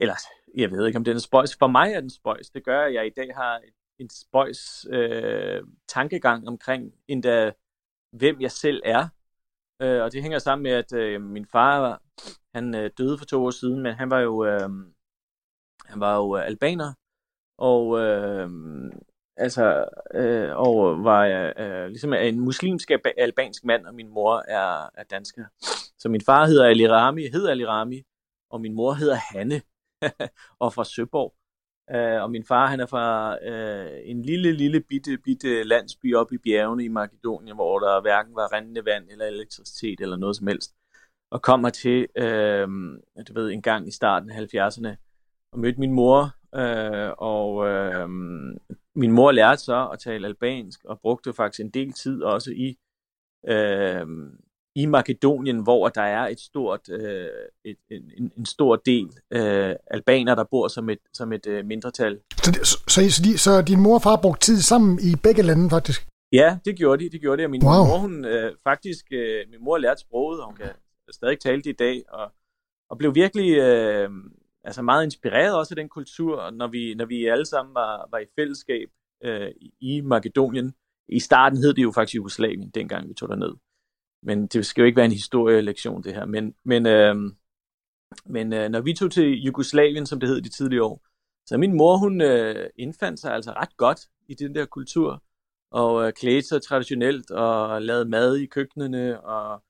eller jeg ved ikke, om den er spøjs. For mig er den spøjs. Det gør, at jeg i dag har en spøjs øh, tankegang omkring endda hvem jeg selv er. Øh, og det hænger sammen med, at øh, min far, han øh, døde for to år siden, men han var jo, øh, han var jo øh, albaner, og, øh, altså, øh, og var øh, ligesom en muslimsk albansk mand, og min mor er, er dansker. Så min far hedder Ali Rami, hedder Ali Rami, og min mor hedder Hanne, og fra Søborg. Øh, og min far, han er fra øh, en lille, lille, bitte, bitte landsby oppe i bjergene i Makedonien, hvor der hverken var rendende vand eller elektricitet eller noget som helst. Og kommer til, øh, du ved, en gang i starten af 70'erne, og mødte min mor, øh, og øh, min mor lærte så at tale albansk, og brugte faktisk en del tid også i, øh, i Makedonien, hvor der er et stort, øh, et, en, en stor del øh, albaner, der bor som et, som et øh, mindretal. Så, så, så, de, så din mor og far brugte tid sammen i begge lande faktisk? Ja, det gjorde de, det gjorde de. Og min wow. mor, hun øh, faktisk, øh, min mor lærte sproget, og hun kan stadig tale det i dag, og, og blev virkelig øh, altså meget inspireret også af den kultur, når vi, når vi alle sammen var, var i fællesskab øh, i Makedonien. I starten hed det jo faktisk Jugoslavien, dengang vi tog derned. Men det skal jo ikke være en historielektion, det her. Men, men, øh, men øh, når vi tog til Jugoslavien, som det hed de tidlige år, så min mor, hun øh, indfandt sig altså ret godt i den der kultur, og øh, klædte sig traditionelt, og lavede mad i køkkenene, og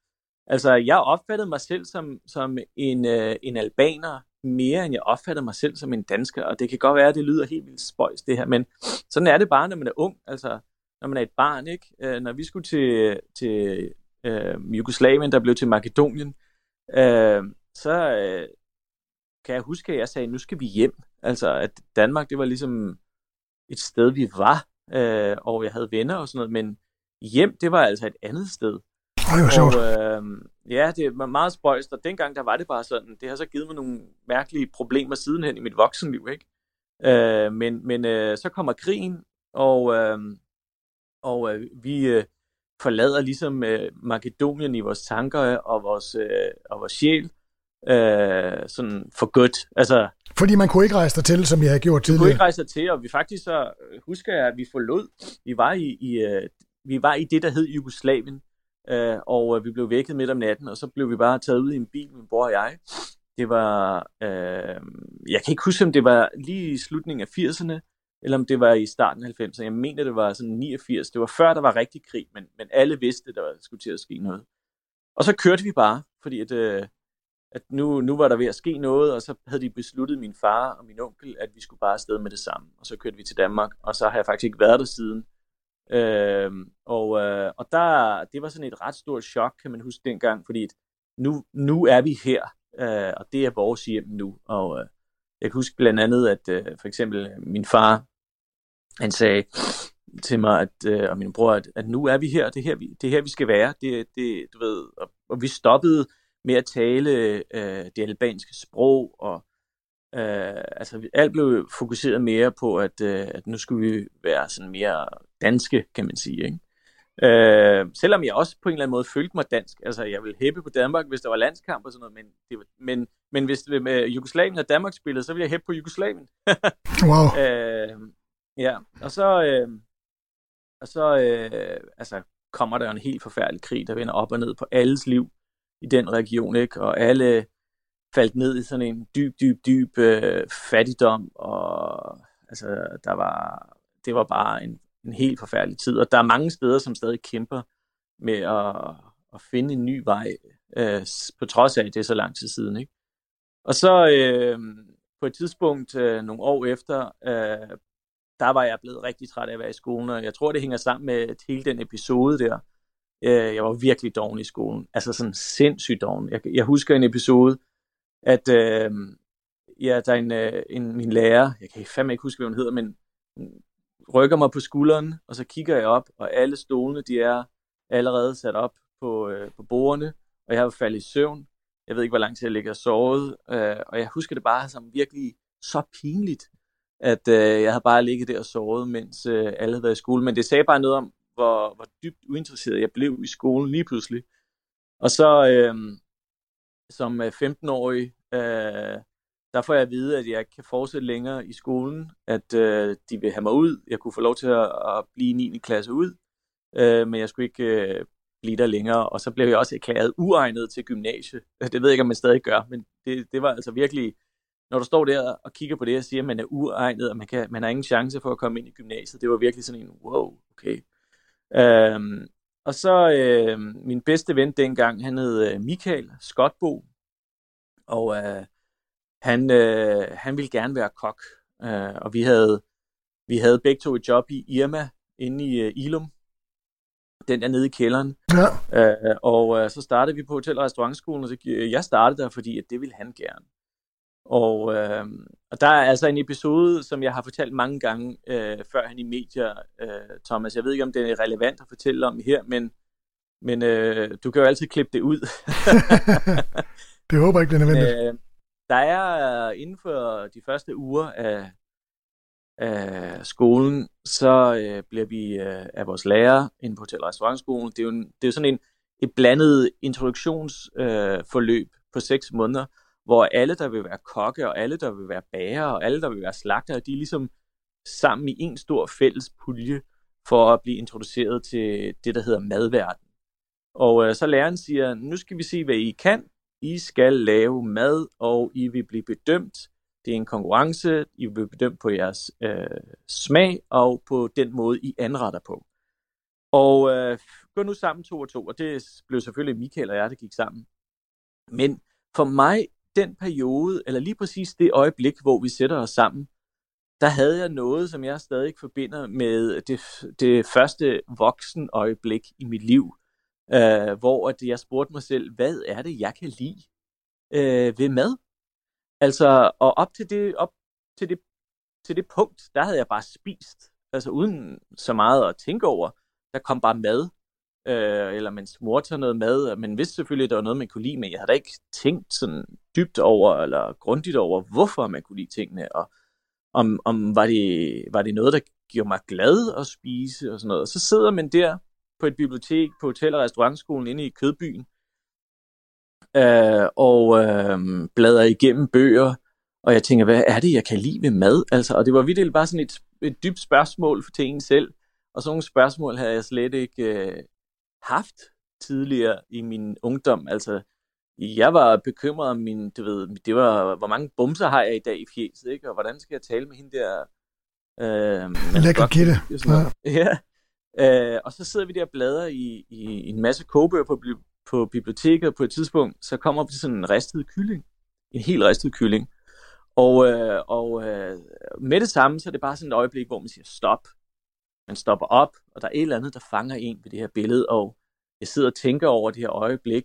altså, jeg opfattede mig selv som, som en, øh, en albaner, mere end jeg opfattede mig selv som en dansker, og det kan godt være, at det lyder helt vildt spøjs det her, men sådan er det bare, når man er ung, altså når man er et barn, ikke? Øh, når vi skulle til, til øh, Jugoslavien, der blev til Makedonien, øh, så øh, kan jeg huske, at jeg sagde, nu skal vi hjem. Altså, at Danmark, det var ligesom et sted, vi var, øh, og jeg havde venner og sådan noget, men hjem, det var altså et andet sted. Det var og, øh, ja, det var meget spøjst, og dengang der var det bare sådan, det har så givet mig nogle mærkelige problemer sidenhen i mit voksenliv, ikke? Øh, men men øh, så kommer krigen, og, øh, og øh, vi, øh, forlader ligesom øh, Makedonien i vores tanker og vores, øh, og vores sjæl øh, sådan for godt. Altså, Fordi man kunne ikke rejse til, som jeg havde gjort tidligere. Vi kunne ikke rejse til, og vi faktisk så øh, husker jeg, at vi forlod. Vi var i, i, øh, vi var i det, der hed Jugoslavien, øh, og øh, vi blev vækket midt om natten, og så blev vi bare taget ud i en bil, min bror og jeg. Det var, øh, jeg kan ikke huske, om det var lige i slutningen af 80'erne, eller om det var i starten af 90'erne. Jeg mener, det var sådan 89. Det var før, der var rigtig krig, men, men alle vidste, der skulle til at ske noget. Og så kørte vi bare, fordi at, øh, at nu, nu var der ved at ske noget, og så havde de besluttet, min far og min onkel, at vi skulle bare afsted med det samme. Og så kørte vi til Danmark, og så har jeg faktisk ikke været der siden. Øh, og øh, og der, det var sådan et ret stort chok, kan man huske dengang, fordi at nu, nu er vi her, øh, og det er vores hjem nu. Og øh, jeg kan huske blandt andet, at øh, for eksempel min far, han sagde til mig, at, øh, og min bror, at, at nu er vi her, det er her, vi, det er her, vi skal være. Det, det, du ved, og, og vi stoppede med at tale øh, det albanske sprog, og øh, altså, alt blev fokuseret mere på, at, øh, at nu skulle vi være sådan mere danske, kan man sige. Ikke? Øh, selvom jeg også på en eller anden måde følte mig dansk. Altså, jeg ville hæppe på Danmark, hvis der var landskamp og sådan noget, men, det, men, men hvis det med Jugoslavien og Danmark spillede, så ville jeg hæppe på Jugoslavien. wow. Øh, Ja, og så, øh, og så øh, altså, kommer der en helt forfærdelig krig, der vender op og ned på alles liv i den region, ikke? og alle faldt ned i sådan en dyb, dyb, dyb øh, fattigdom, og altså, der var, det var bare en, en helt forfærdelig tid, og der er mange steder, som stadig kæmper med at, at finde en ny vej, øh, på trods af, at det er så lang tid siden. Ikke? Og så øh, på et tidspunkt, øh, nogle år efter, øh, der var jeg blevet rigtig træt af at være i skolen, og jeg tror, det hænger sammen med hele den episode der. Øh, jeg var virkelig doven i skolen, altså sådan sindssygt doven. Jeg, jeg husker en episode, at øh, ja, der er en, øh, en, min lærer, jeg kan fandme ikke huske, hvad hun hedder, men rykker mig på skulderen, og så kigger jeg op, og alle stolene, de er allerede sat op på, øh, på bordene, og jeg har faldet i søvn. Jeg ved ikke, hvor lang tid jeg ligger og sovet, øh, og jeg husker det bare som virkelig så pinligt at øh, jeg havde bare ligget der og sovet, mens øh, alle havde været i skole. Men det sagde bare noget om, hvor, hvor dybt uinteresseret jeg blev i skolen lige pludselig. Og så øh, som øh, 15-årig, øh, der får jeg at vide, at jeg ikke kan fortsætte længere i skolen, at øh, de vil have mig ud. Jeg kunne få lov til at, at blive 9. klasse ud, øh, men jeg skulle ikke øh, blive der længere. Og så blev jeg også erklæret uegnet til gymnasie. Det ved jeg ikke, om man stadig gør, men det, det var altså virkelig når du står der og kigger på det og siger, at man er uegnet, og man, kan, man har ingen chance for at komme ind i gymnasiet, det var virkelig sådan en, wow, okay. Øhm, og så øh, min bedste ven dengang, han hed øh, Michael Skotbo, og øh, han, øh, han ville gerne være kok. Øh, og vi havde, vi havde begge to et job i Irma, inde i øh, Ilum, den der nede i kælderen. Ja. Øh, og øh, så startede vi på Hotel- og Restaurantskolen, og så, jeg startede der, fordi at det ville han gerne. Og, øh, og der er altså en episode, som jeg har fortalt mange gange øh, før han i medier, øh, Thomas. Jeg ved ikke, om det er relevant at fortælle om her, men, men øh, du kan jo altid klippe det ud. det håber jeg ikke, det er nødvendigt. Øh, der er øh, inden for de første uger af, af skolen, så øh, bliver vi øh, af vores lærer inde på Hotel- og Restaurantskolen. Det er jo, en, det er jo sådan en, et blandet introduktionsforløb øh, på seks måneder, hvor alle, der vil være kokke, og alle, der vil være bager, og alle, der vil være slagter, de er ligesom sammen i en stor fælles pulje for at blive introduceret til det, der hedder madverden. Og øh, så læreren siger, nu skal vi se, hvad I kan. I skal lave mad, og I vil blive bedømt. Det er en konkurrence. I vil blive bedømt på jeres øh, smag, og på den måde, I anretter på. Og øh, gå nu sammen to og to, og det blev selvfølgelig Michael og jeg, der gik sammen. Men for mig den periode, eller lige præcis det øjeblik, hvor vi sætter os sammen, der havde jeg noget, som jeg stadig forbinder med det, det første voksen øjeblik i mit liv, øh, hvor at jeg spurgte mig selv, hvad er det, jeg kan lide øh, ved mad? Altså, og op til det, op til det, til det punkt, der havde jeg bare spist, altså uden så meget at tænke over. Der kom bare mad, øh, eller mens mor tager noget mad, men vidste selvfølgelig, at der var noget, man kunne lide, men jeg havde da ikke tænkt sådan dybt over, eller grundigt over, hvorfor man kunne lide tingene, og om, om var, det, var det noget, der gjorde mig glad at spise, og sådan noget. Og så sidder man der på et bibliotek på Hotel- og Restaurantskolen inde i Kødbyen, øh, og øh, bladrer igennem bøger, og jeg tænker, hvad er det, jeg kan lide ved mad? Altså, og det var vidt bare sådan et, et dybt spørgsmål for til en selv, og sådan nogle spørgsmål havde jeg slet ikke øh, haft tidligere i min ungdom. Altså, jeg var bekymret om min, du ved, det var, hvor mange bumser har jeg i dag i fjeset, ikke? Og hvordan skal jeg tale med hende der? Øh, Lækker kitte. Ja. ja. Øh, og så sidder vi der og bladrer i, i en masse kogebøger på, på biblioteket, på et tidspunkt, så kommer vi til sådan en ristet kylling. En helt ristet kylling. Og, øh, og øh, med det samme, så er det bare sådan et øjeblik, hvor man siger stop. Man stopper op, og der er et eller andet, der fanger en ved det her billede, og jeg sidder og tænker over det her øjeblik,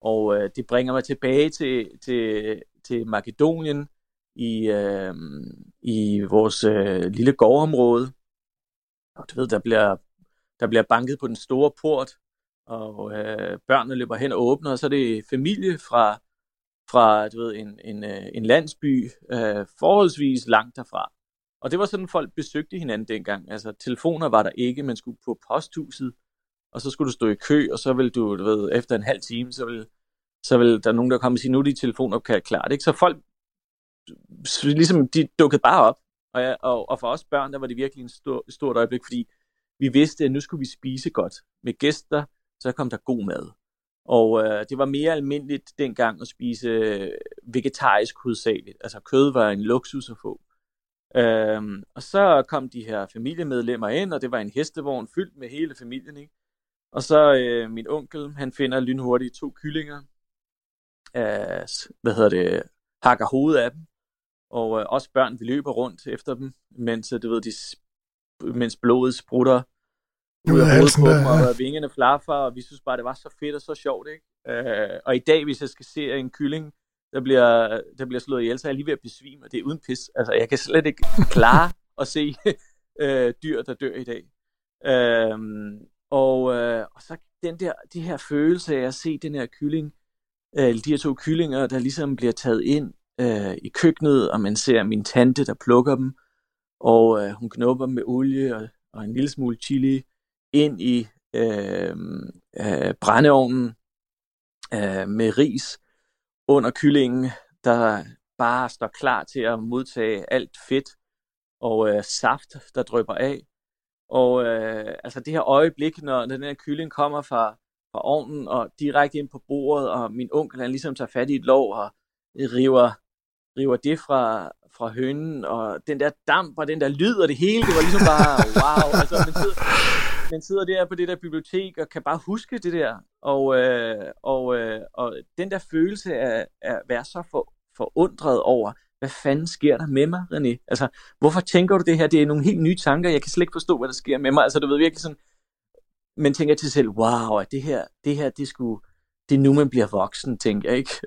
og øh, det bringer mig tilbage til, til, til Makedonien i, øh, i vores øh, lille gårdområde. Og du ved, der bliver, der bliver banket på den store port, og øh, børnene løber hen og åbner, og så er det familie fra, fra du ved, en, en, øh, en landsby øh, forholdsvis langt derfra. Og det var sådan, folk besøgte hinanden dengang. Altså, telefoner var der ikke, man skulle på posthuset, og så skulle du stå i kø, og så ville du, du ved, efter en halv time, så ville, så ville der nogen, der komme og sige, nu er dit telefonopkald klart. Ikke? Så folk, ligesom, de dukkede bare op. Og, ja, og, og for os børn, der var det virkelig en stor, stort øjeblik, fordi vi vidste, at nu skulle vi spise godt. Med gæster, så kom der god mad. Og øh, det var mere almindeligt dengang at spise øh, vegetarisk hovedsageligt. Altså kød var en luksus at få. Øhm, og så kom de her familiemedlemmer ind, og det var en hestevogn fyldt med hele familien. Ikke? Og så øh, min onkel, han finder lynhurtigt to kyllinger, øh, hvad hedder det, hakker hovedet af dem, og øh, også børn, vi løber rundt efter dem, mens, øh, du ved, de, mens blodet sprutter ud af hovedet på dem, og vingerne flaffer, og vi synes bare, det var så fedt og så sjovt, ikke? Øh, og i dag, hvis jeg skal se en kylling, der bliver, der bliver slået ihjel, så er jeg lige ved at besvime, og det er uden pis. Altså, jeg kan slet ikke klare at se øh, dyr, der dør i dag. Øhm, og, øh, og så den der, de her følelse af at se den her kylling, øh, de her to kyllinger, der ligesom bliver taget ind øh, i køkkenet, og man ser min tante, der plukker dem, og øh, hun knupper med olie og, og en lille smule chili ind i øh, øh, brændeovnen øh, med ris under kyllingen, der bare står klar til at modtage alt fedt og øh, saft, der drøber af. Og øh, altså det her øjeblik, når den her kylling kommer fra, fra ovnen og direkte ind på bordet, og min onkel han ligesom tager fat i et lov og river river det fra, fra hønen, og den der damp og den der lyd og det hele, det var ligesom bare, wow, altså man sidder, man sidder der på det der bibliotek og kan bare huske det der, og, øh, og, øh, og den der følelse af, af at være så for, forundret over, hvad fanden sker der med mig, René? Altså, hvorfor tænker du det her? Det er nogle helt nye tanker, jeg kan slet ikke forstå, hvad der sker med mig. Altså, du ved virkelig sådan, men tænker til selv, wow, at det her, det her, det skulle, det er nu, man bliver voksen, tænker jeg, ikke?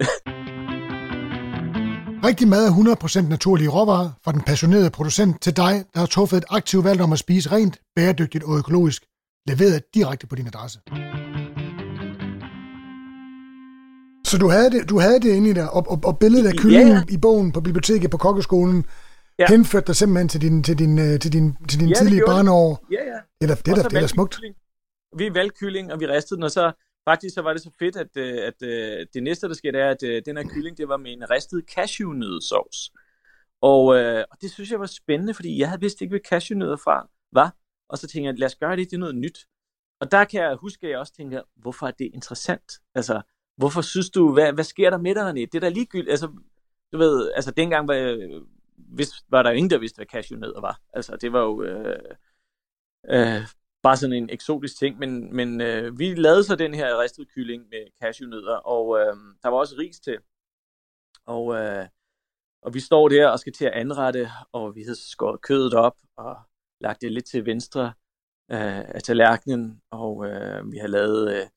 Rigtig mad er 100% naturlige råvarer fra den passionerede producent til dig, der har truffet et aktivt valg om at spise rent, bæredygtigt og økologisk, leveret direkte på din adresse. Så du havde det, du havde det inde i der, og, og, og billedet af kyllingen ja, i bogen på biblioteket på kokkeskolen, ja. henførte dig simpelthen til din, til din, øh, til din, til din ja, tidlige barneår. Ja, ja. Det er da, det er, det er smukt. Kylling. Vi valgte kylling, og vi ristede den, og så faktisk så var det så fedt, at, øh, at, at det næste, der skete, er, at den her kylling, det var med en ristet cashewnødsovs. Og, øh, og det synes jeg var spændende, fordi jeg havde vidst ikke, hvad cashewnødder fra var. Og så tænkte jeg, lad os gøre det, det er noget nyt. Og der kan jeg huske, at jeg også tænker, hvorfor er det interessant? Altså, hvorfor synes du, hvad, hvad sker der med dig, René? Det er da ligegyldigt. Altså, du ved, altså dengang var, øh, hvis, var der jo ingen, der vidste, hvad cashewnødder var. Altså, det var jo øh, øh, bare sådan en eksotisk ting. Men, men øh, vi lavede så den her ristede kylling med cashewnødder, og øh, der var også ris til. Og, øh, og vi står der og skal til at anrette, og vi havde skåret kødet op og lagt det lidt til venstre øh, af tallerkenen, og øh, vi har lavet øh,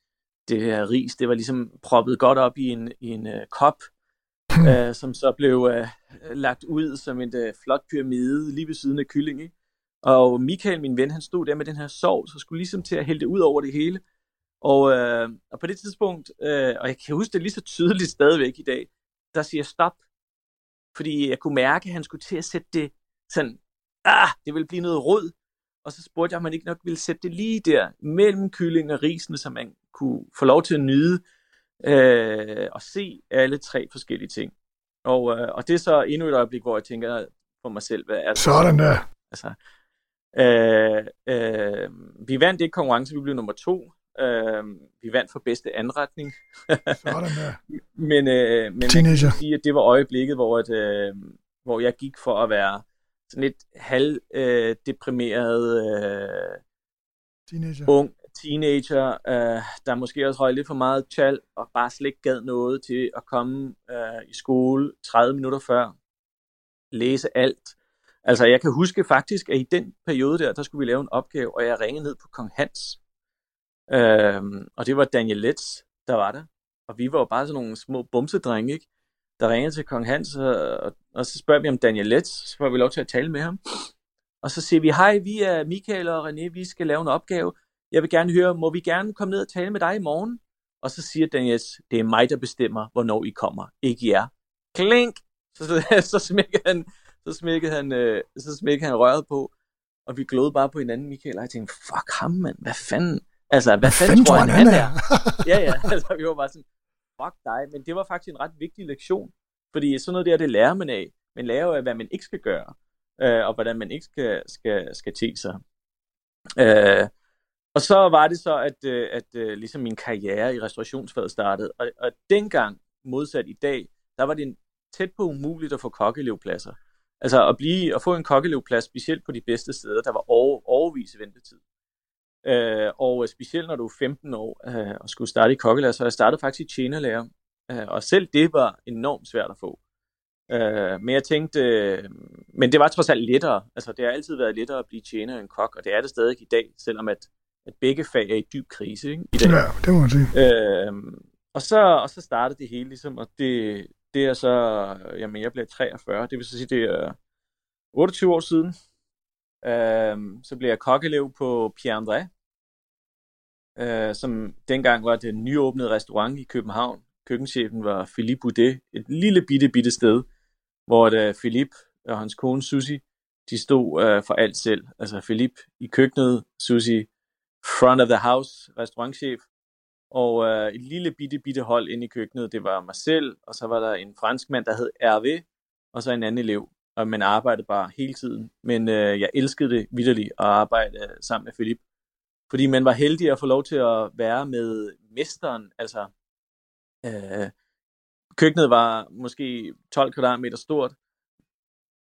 det her ris, det var ligesom proppet godt op i en, i en øh, kop, øh, som så blev øh, lagt ud som en øh, flot pyramide lige ved siden af kylling. Ikke? Og Michael, min ven, han stod der med den her sovs og skulle ligesom til at hælde det ud over det hele. Og, øh, og på det tidspunkt, øh, og jeg kan huske det lige så tydeligt stadigvæk i dag, der siger jeg stop. Fordi jeg kunne mærke, at han skulle til at sætte det sådan, ah, det ville blive noget rød og så spurgte jeg, om man ikke nok ville sætte det lige der mellem kyllingen og risen, så man kunne få lov til at nyde øh, og se alle tre forskellige ting. Og, øh, og det er så endnu et øjeblik, hvor jeg tænker for mig selv, hvad er det? Sådan der. Altså, øh, øh, vi vandt ikke konkurrence, vi blev nummer to. Øh, vi vandt for bedste anretning. Sådan der. men øh, men Teenager. man kan sige, at det var øjeblikket, hvor, at, øh, hvor jeg gik for at være sådan lidt halv øh, deprimeret øh, teenager. ung teenager, øh, der måske også røg lidt for meget chal, og bare slet ikke gad noget til at komme øh, i skole 30 minutter før, læse alt. Altså jeg kan huske faktisk, at i den periode der, der skulle vi lave en opgave, og jeg ringede ned på Kong Hans. Øhm, og det var Daniel Letts, der var der. Og vi var jo bare sådan nogle små bumsedrenge, ikke? der ringede til kong Hans, og, og så spørger vi om Daniel Letts, så får vi lov til at tale med ham. Og så siger vi, hej, vi er Michael og René, vi skal lave en opgave. Jeg vil gerne høre, må vi gerne komme ned og tale med dig i morgen? Og så siger Daniel, det er mig, der bestemmer, hvornår I kommer, ikke jer. Klink! Så, så, så smækkede han, så smækkede han, øh, så smækkede han røret på, og vi glodede bare på hinanden, Michael, og jeg tænkte, fuck ham, mand, hvad fanden? Altså, hvad, hvad fanden tror han, han er? er? ja, ja, altså, vi var bare sådan, fuck dig, men det var faktisk en ret vigtig lektion, fordi sådan noget der, det lærer man af. Man lærer jo af, hvad man ikke skal gøre, øh, og hvordan man ikke skal, skal, skal te sig. Øh, og så var det så, at, øh, at, at øh, ligesom min karriere i restaurationsfaget startede, og, og dengang, modsat i dag, der var det tæt på umuligt at få kokkelevpladser. Altså at, blive, at få en kokkelevplads, specielt på de bedste steder, der var over, overvis ventetid. Øh, og øh, specielt når du er 15 år øh, og skulle starte i kokkelærer, så jeg startede faktisk i tjenerlærer. Øh, og selv det var enormt svært at få. Øh, men jeg tænkte, øh, men det var trods alt lettere. Altså det har altid været lettere at blive tjener end kok, og det er det stadig i dag, selvom at, at begge fag er i dyb krise ikke, i dag. Ja, det må man sige. Øh, og, så, og så startede det hele ligesom, og det, det er så, jamen jeg blev 43, det vil så sige, det er 28 år siden. Øh, så blev jeg kokkelev på Pierre André, øh, som dengang var det nyåbnede restaurant i København. Køkkenchefen var Philippe Boudet, et lille bitte, bitte sted, hvor da Philippe og hans kone Susi, de stod øh, for alt selv. Altså Philippe i køkkenet, Susi front of the house, restaurantchef, og øh, et lille bitte, bitte hold inde i køkkenet, det var mig selv, og så var der en fransk mand, der hed Hervé, og så en anden elev, og man arbejdede bare hele tiden. Men øh, jeg elskede det vidderligt at arbejde øh, sammen med Philip, Fordi man var heldig at få lov til at være med mesteren, altså øh, køkkenet var måske 12 kvadratmeter stort.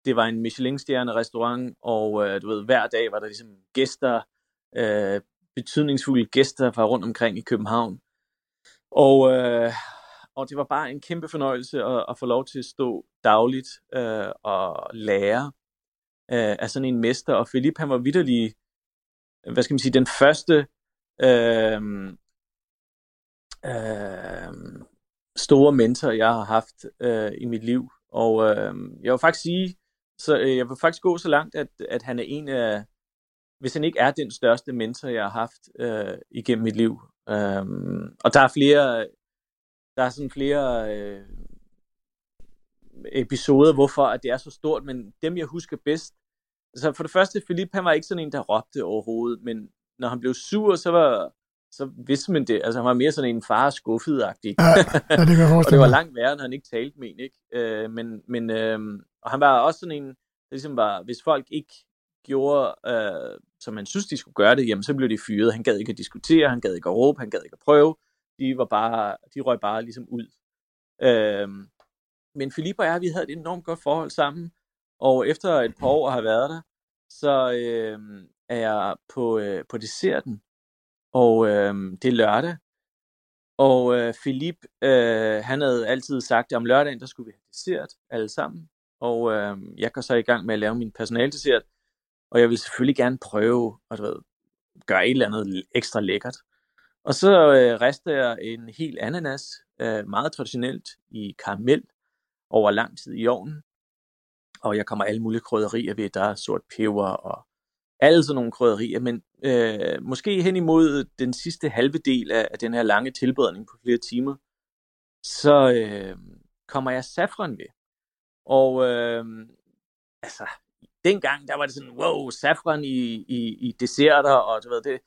Det var en Michelin-stjerne restaurant, og øh, du ved, hver dag var der ligesom gæster, øh, betydningsfulde gæster fra rundt omkring i København. Og, øh, og det var bare en kæmpe fornøjelse at, at få lov til at stå dagligt øh, og lære øh, af sådan en mester. Og Philip, han var vidderlig, hvad skal man sige, den første øh, øh, store mentor, jeg har haft øh, i mit liv. Og øh, jeg vil faktisk sige, så øh, jeg vil faktisk gå så langt, at, at han er en af, hvis han ikke er den største mentor, jeg har haft øh, igennem mit liv. Øh, og der er flere, der er sådan flere øh, episoder, hvorfor at det er så stort, men dem jeg husker bedst, altså for det første, Philip han var ikke sådan en, der råbte overhovedet, men når han blev sur, så var så vidste man det. Altså han var mere sådan en far skuffet Ja, ja, det kan og det var langt værre, når han ikke talte med en, ikke? Øh, men, men, øh, og han var også sådan en, der ligesom var, hvis folk ikke gjorde, øh, som han synes, de skulle gøre det, jamen så blev de fyret. Han gad ikke at diskutere, han gad ikke at råbe, han gad ikke at prøve. De, var bare, de røg bare ligesom ud. Øh, men Philippe og jeg, vi havde et enormt godt forhold sammen, og efter et par år at have været der, så øh, er jeg på, øh, på desserten, og øh, det er lørdag, og øh, Philip, øh, han havde altid sagt, at om lørdagen, der skulle vi have dessert alle sammen, og øh, jeg går så i gang med at lave min personaldessert, og jeg vil selvfølgelig gerne prøve at du ved, gøre et eller andet ekstra lækkert. Og så øh, rester jeg en hel ananas, øh, meget traditionelt i karamel, over lang tid i ovnen. Og jeg kommer alle mulige krydderier ved, der er sort peber og alle sådan nogle krydderier, men øh, måske hen imod den sidste halve del af, af den her lange tilberedning på flere timer, så øh, kommer jeg safran ved. Og øh, altså, dengang, der var det sådan, wow, safran i, i, i desserter, og du ved, det,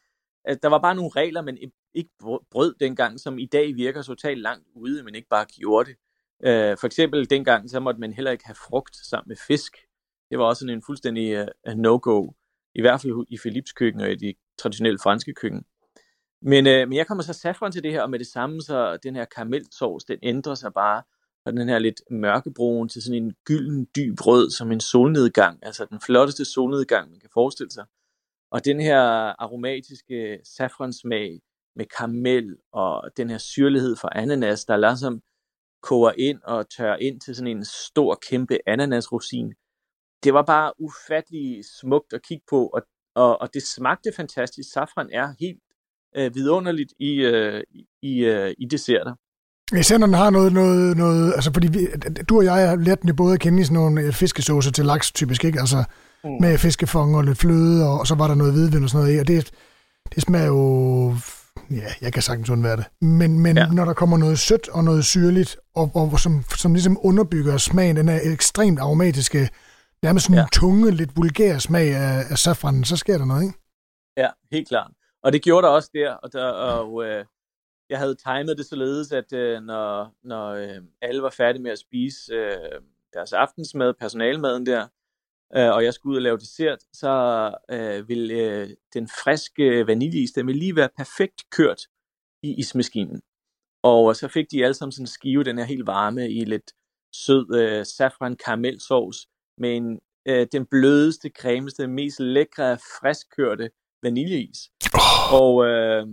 der var bare nogle regler, men ikke brød dengang, som i dag virker totalt langt ude, men ikke bare gjorde det. Øh, for eksempel dengang, så måtte man heller ikke have frugt sammen med fisk. Det var også sådan en fuldstændig uh, no-go, i hvert fald i Philips køkken og i de traditionelle franske køkken. Men, øh, men jeg kommer så safran til det her, og med det samme, så den her karamelsovs, den ændrer sig bare fra den her lidt mørkebrun til sådan en gylden, dyb rød, som en solnedgang, altså den flotteste solnedgang, man kan forestille sig. Og den her aromatiske safransmag med karamel og den her syrlighed fra ananas, der langsomt koger ind og tørrer ind til sådan en stor, kæmpe ananasrosin. Det var bare ufattelig smukt at kigge på, og, og, og det smagte fantastisk. Safran er helt øh, vidunderligt i, øh, i, øh, i desserter. Især når den har noget, noget, noget altså fordi vi, du og jeg har lært den både at kende i sådan nogle øh, fiskesaucer til laks typisk, ikke? Altså mm. med fiskefong og lidt fløde, og, og så var der noget hvidvin og sådan noget i, og det, det smager jo ja, jeg kan sagtens undvære det. Men, men ja. når der kommer noget sødt og noget syrligt, og, og som, som ligesom underbygger smagen, den er ekstremt aromatiske, nærmest sådan ja. en tunge, lidt vulgær smag af, af safranen, så sker der noget, ikke? Ja, helt klart. Og det gjorde der også der, og, der, og øh, jeg havde timet det således, at øh, når, når øh, alle var færdige med at spise øh, deres aftensmad, personalmaden der, øh, og jeg skulle ud og lave dessert, så øh, vil øh, den friske vaniljeis, den vil lige være perfekt kørt i ismaskinen. Og så fik de alle sammen sådan en skive, den her helt varme i lidt sød øh, safran karamelsovs med en, øh, den blødeste, cremeste, mest lækre, friskkørte vaniljeis. Oh. Og, øh,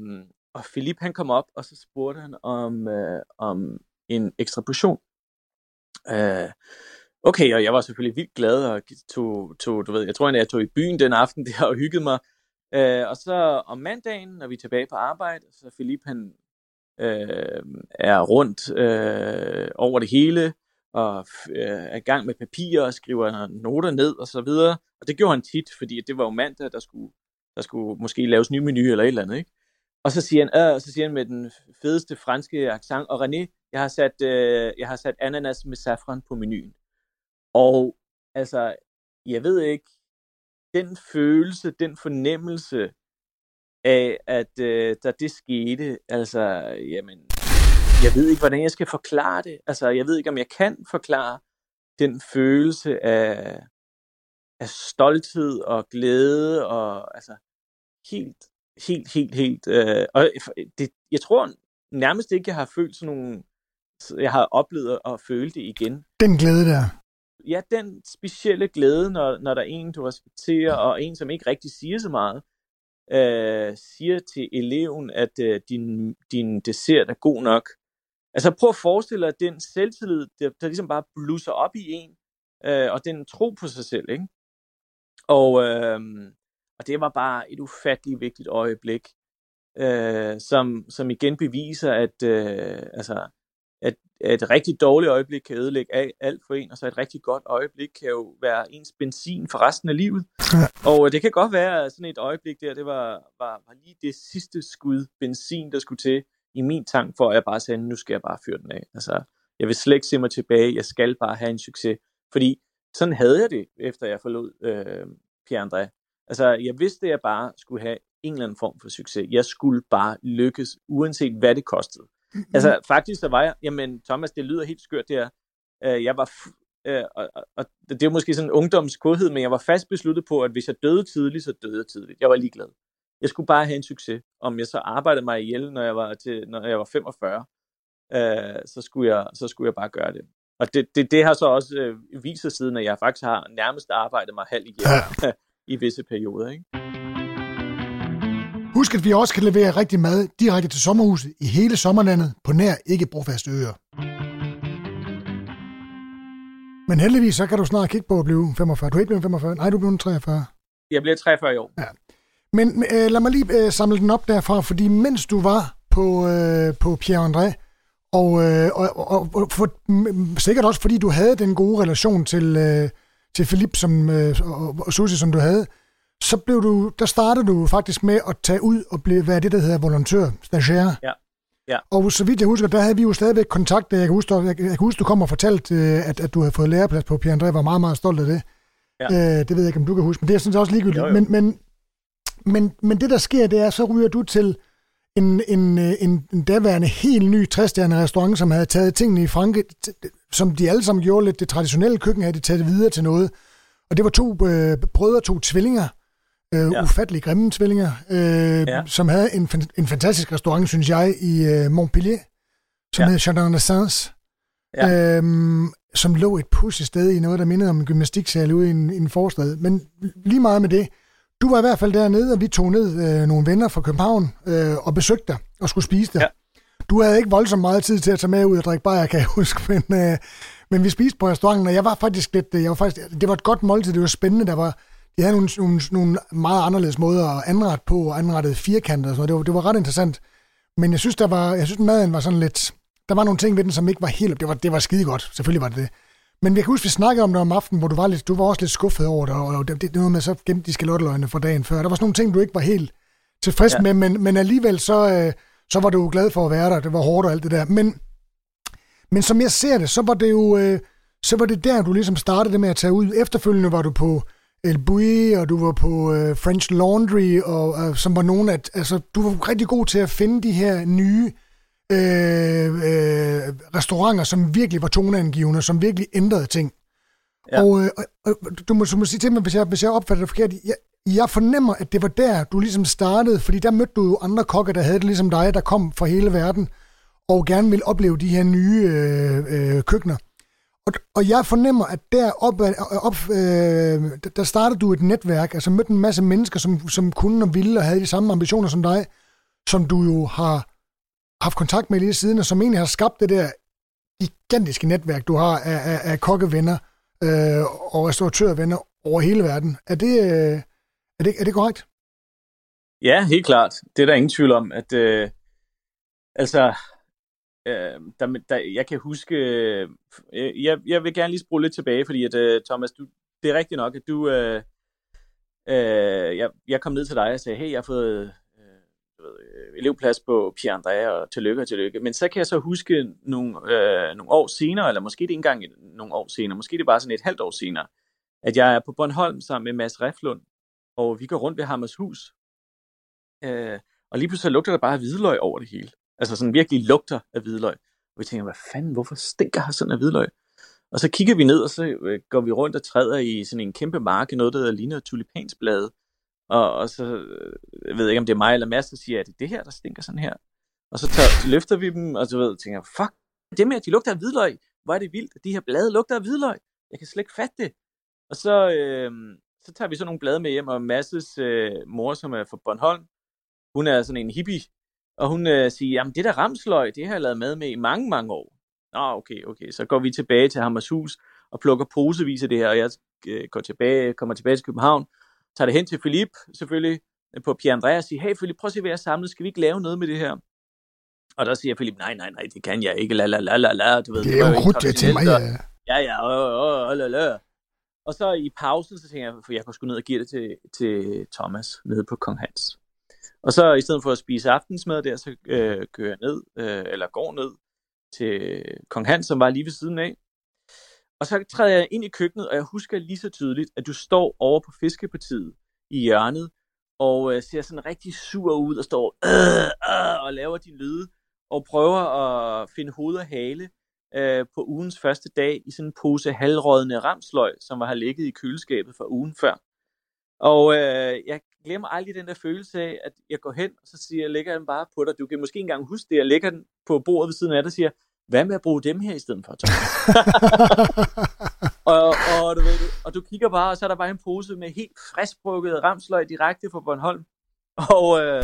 og Philip han kom op, og så spurgte han om, øh, om en ekstra portion. Øh, Okay, og jeg var selvfølgelig vildt glad og tog, tog du ved, jeg tror, jeg tog i byen den aften der og hyggede mig. Øh, og så om mandagen, når vi er tilbage på arbejde, så Philip han øh, er rundt øh, over det hele og øh, er i gang med papirer og skriver noter ned og så videre. Og det gjorde han tit, fordi det var jo mandag, der skulle, der skulle måske laves ny menu eller et eller andet, ikke? Og så siger han, øh, så siger han med den fedeste franske accent, og René, jeg har sat, øh, jeg har sat ananas med safran på menuen. Og altså, jeg ved ikke, den følelse, den fornemmelse af, at øh, da det skete, altså, jamen, jeg ved ikke, hvordan jeg skal forklare det. Altså, jeg ved ikke, om jeg kan forklare den følelse af, af stolthed og glæde, og altså, helt, helt, helt, helt, øh, og det, jeg tror nærmest ikke, jeg har følt sådan nogle jeg har oplevet at føle det igen. Den glæde der. Ja, den specielle glæde, når, når der er en, du respekterer, og en, som ikke rigtig siger så meget, øh, siger til eleven, at øh, din, din dessert er god nok. Altså prøv at forestille dig den selvtillid, der, der ligesom bare blusser op i en, øh, og den tro på sig selv, ikke? Og, øh, og det var bare et ufatteligt vigtigt øjeblik, øh, som, som igen beviser, at, øh, altså, at, at et rigtig dårligt øjeblik kan ødelægge alt for en, og så et rigtig godt øjeblik kan jo være ens benzin for resten af livet. Ja. Og det kan godt være, at sådan et øjeblik der, det var, var, var lige det sidste skud benzin, der skulle til i min tank, for at jeg bare sagde, nu skal jeg bare fyre den af. Altså, jeg vil slet ikke se mig tilbage, jeg skal bare have en succes. Fordi sådan havde jeg det, efter jeg forlod øh, Pierre André. Altså, jeg vidste, at jeg bare skulle have en eller anden form for succes. Jeg skulle bare lykkes, uanset hvad det kostede. Mm-hmm. Altså, faktisk så var jeg, jamen Thomas, det lyder helt skørt det her. Øh, jeg var, øh, og, og, det er måske sådan en ungdomskodhed, men jeg var fast besluttet på, at hvis jeg døde tidligt, så døde jeg tidligt. Jeg var ligeglad. Jeg skulle bare have en succes. Om jeg så arbejdede mig ihjel, når jeg var, til, når jeg var 45, øh, så, skulle jeg, så skulle jeg bare gøre det. Og det, det, det har så også øh, vist sig siden, at jeg faktisk har nærmest arbejdet mig halv ihjel ja. i visse perioder. Ikke? Husk, at vi også kan levere rigtig mad direkte til sommerhuset i hele sommerlandet på nær ikke brofaste øer. Men heldigvis, så kan du snart kigge på at blive 45. Du er ikke blevet 45. Nej, du er blevet 43. Jeg bliver 43 i år. Ja. Men øh, lad mig lige øh, samle den op derfra, fordi mens du var på, øh, på Pierre André, og, øh, og, og, og for, sikkert også fordi du havde den gode relation til, øh, til Philip som, øh, og, Susie, som du havde, så blev du, der startede du faktisk med at tage ud og blive, være det, der hedder volontør, stagiaire. Ja. Ja. Og så vidt jeg husker, der havde vi jo stadigvæk kontakt. Jeg kan huske, jeg, jeg kan huske du kom og fortalte, øh, at, at du havde fået læreplads på Pierre André, var meget, meget stolt af det. Ja. Øh, det ved jeg ikke, om du kan huske, men det er sådan set også ligegyldigt. Jo, jo. Men, men, men, men det, der sker, det er, så ryger du til en, en, øh, en, en daværende helt ny træstjerne restaurant, som havde taget tingene i Frankrig, som de alle sammen gjorde lidt det traditionelle køkken, havde de taget det videre til noget. Og det var to øh, brødre, to tvillinger, øh, ja. ufattelig grimme tvillinger, øh, ja. som havde en, en fantastisk restaurant, synes jeg, i øh, Montpellier, som ja. hed Jardin de Sens, ja. øh, som lå et pussy sted i noget, der mindede om en gymnastiksal ude i en, en forstad. Men lige meget med det, du var i hvert fald dernede, og vi tog ned øh, nogle venner fra København øh, og besøgte dig og skulle spise det. Ja. Du havde ikke voldsomt meget tid til at tage med ud og drikke bajer, kan jeg huske, men, øh, men vi spiste på restauranten, og jeg var faktisk lidt, øh, jeg var faktisk, det var et godt måltid, det var spændende, der var, de havde nogle, nogle, nogle meget anderledes måder at anrette på, og anrettet firkanter og sådan noget. Det var, det var ret interessant. Men jeg synes, der var, jeg synes, maden var sådan lidt, der var nogle ting ved den, som ikke var helt, det var, det var skide godt, selvfølgelig var det det. Men jeg kan huske, vi snakkede om det om aftenen, hvor du var, lidt, du var også lidt skuffet over det, og det, det, det noget med, så gemte de skalotteløgene fra dagen før. Der var sådan nogle ting, du ikke var helt tilfreds ja. med, men, men alligevel så, øh, så var du glad for at være der. Det var hårdt og alt det der. Men, men som jeg ser det, så var det jo, øh, så var det der, du ligesom startede det med at tage ud. Efterfølgende var du på El Bui, og du var på øh, French Laundry, og øh, som var nogen af, altså, du var rigtig god til at finde de her nye øh, øh, restauranter, som virkelig var toneangivende, som virkelig ændrede ting. Ja. Og, øh, og du må, du må sige til mig, hvis jeg, hvis jeg opfatter det forkert, jeg, jeg fornemmer, at det var der, du ligesom startede, fordi der mødte du jo andre kokke, der havde det ligesom dig, der kom fra hele verden, og gerne ville opleve de her nye øh, øh, køkkener. Og, og jeg fornemmer, at der, op, øh, op, øh, der startede du et netværk, altså mødte en masse mennesker, som, som kunne og ville og havde de samme ambitioner som dig, som du jo har haft kontakt med lige siden, og som egentlig har skabt det der gigantiske netværk, du har af, af, af kokkevenner øh, og restauratørvenner over hele verden. Er det, øh, er, det, er det korrekt? Ja, helt klart. Det er der ingen tvivl om, at øh, altså, øh, der, der, jeg kan huske, øh, jeg, jeg vil gerne lige spole lidt tilbage, fordi at, øh, Thomas, du, det er rigtigt nok, at du, øh, øh, jeg, jeg kom ned til dig og sagde, hey, jeg har fået øh, ved, øh, elevplads på Pierre André, og tillykke og tillykke. Men så kan jeg så huske nogle, øh, nogle år senere, eller måske det ikke engang nogle år senere, måske det er bare sådan et halvt år senere, at jeg er på Bornholm sammen med Mads Reflund, og vi går rundt ved Hammershus. Øh, og lige pludselig lugter der bare hvidløg over det hele. Altså sådan virkelig lugter af hvidløg. Og vi tænker, hvad fanden, hvorfor stinker her sådan af hvidløg? Og så kigger vi ned, og så øh, går vi rundt og træder i sådan en kæmpe marke, noget der ligner tulipansblade. Og, og så øh, jeg ved ikke, om det er mig eller Mads, der siger, at det er det her, der stinker sådan her. Og så tager, løfter vi dem, og så ved, tænker fuck, det med, at de lugter af hvidløg, hvor er det vildt, at de her blade lugter af hvidløg. Jeg kan slet ikke fatte det. Og så, øh, så tager vi så nogle blade med hjem, og Masses øh, mor, som er fra Bornholm, hun er sådan en hippie, og hun øh, siger, jamen det der ramsløg, det har jeg lavet mad med i mange, mange år. Nå, okay, okay. Så går vi tilbage til Hammershus og plukker posevis af det her, og jeg øh, går tilbage, kommer tilbage til København, tager det hen til Philip, selvfølgelig, på Pierre Andreas, og siger, hey Philip, prøv at se, hvad jeg samlet, skal vi ikke lave noget med det her? Og der siger Philip, nej, nej, nej, det kan jeg ikke, la la la la la, du ved. Det er jo krudt, det til mig, ja. Ja, ja, åh, åh, la la. Og så i pausen, så tænker jeg, for jeg kunne sgu ned og give det til, til Thomas, nede på Kong Hans. Og så i stedet for at spise aftensmad der, så øh, kører jeg ned, øh, eller går ned til Kong Hans, som var lige ved siden af. Og så træder jeg ind i køkkenet, og jeg husker lige så tydeligt, at du står over på fiskepartiet i hjørnet, og øh, ser sådan rigtig sur ud, og står øh, øh, og laver de lyde, og prøver at finde hoved og hale øh, på ugens første dag i sådan en pose halvrådende ramsløg, som var har ligget i køleskabet for ugen før. Og øh, jeg glemmer aldrig den der følelse af, at jeg går hen, og så siger jeg, lægger den bare på dig. Du kan måske ikke engang huske det, jeg lægger den på bordet ved siden af dig og siger, hvad med at bruge dem her i stedet for, og, og, du ved, og du kigger bare, og så er der bare en pose med helt friskbrukket ramsløg direkte fra Bornholm. Og, øh,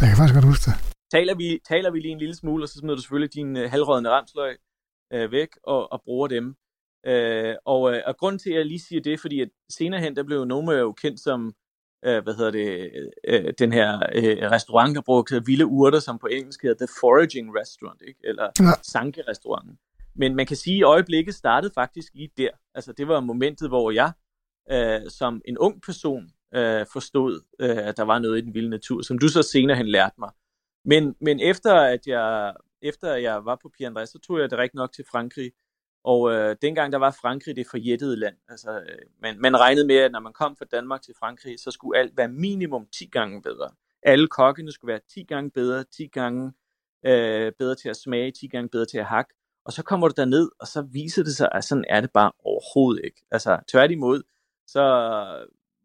jeg kan faktisk godt huske det. Taler vi, taler vi lige en lille smule, og så smider du selvfølgelig din øh, halvrådende ramsløg øh, væk og, og bruger dem. Øh, og, øh, og grunden til, at jeg lige siger det, fordi at senere hen, der blev Noma jo kendt som, øh, hvad hedder det, øh, den her øh, restaurant, der brugte vilde urter, som på engelsk hedder The Foraging Restaurant, ikke? eller ja. Sanke-restauranten. Men man kan sige, at øjeblikket startede faktisk lige der. Altså det var momentet, hvor jeg øh, som en ung person øh, forstod, øh, at der var noget i den vilde natur, som du så senere hen lærte mig. Men, men efter at jeg efter jeg var på Pierre André, så tog jeg direkte nok til Frankrig. Og øh, dengang der var Frankrig det forjættede land. Altså, øh, man, man regnede med, at når man kom fra Danmark til Frankrig, så skulle alt være minimum 10 gange bedre. Alle kokkene skulle være 10 gange bedre, 10 gange øh, bedre til at smage, 10 gange bedre til at hakke. Og så kommer du derned, og så viser det sig, at sådan er det bare overhovedet ikke. Altså tværtimod, så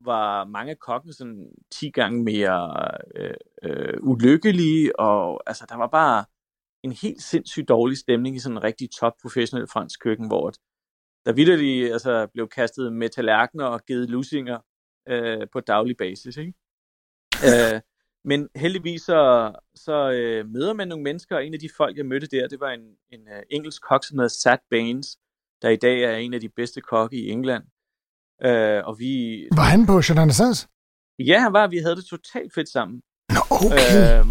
var mange af kokkene sådan 10 gange mere øh, øh, ulykkelige, og altså der var bare en helt sindssygt dårlig stemning i sådan en rigtig top professionel fransk køkken, hvor der vidderligt altså, blev kastet med tallerkener og givet lusinger øh, på daglig basis. Ikke? Øh, men heldigvis så, så øh, møder man nogle mennesker, og en af de folk, jeg mødte der, det var en, en uh, engelsk kok, som hedder Sat Baines, der i dag er en af de bedste kokke i England. Øh, og vi, var han på de Ja, han var. Vi havde det totalt fedt sammen. Nå, okay. Øh,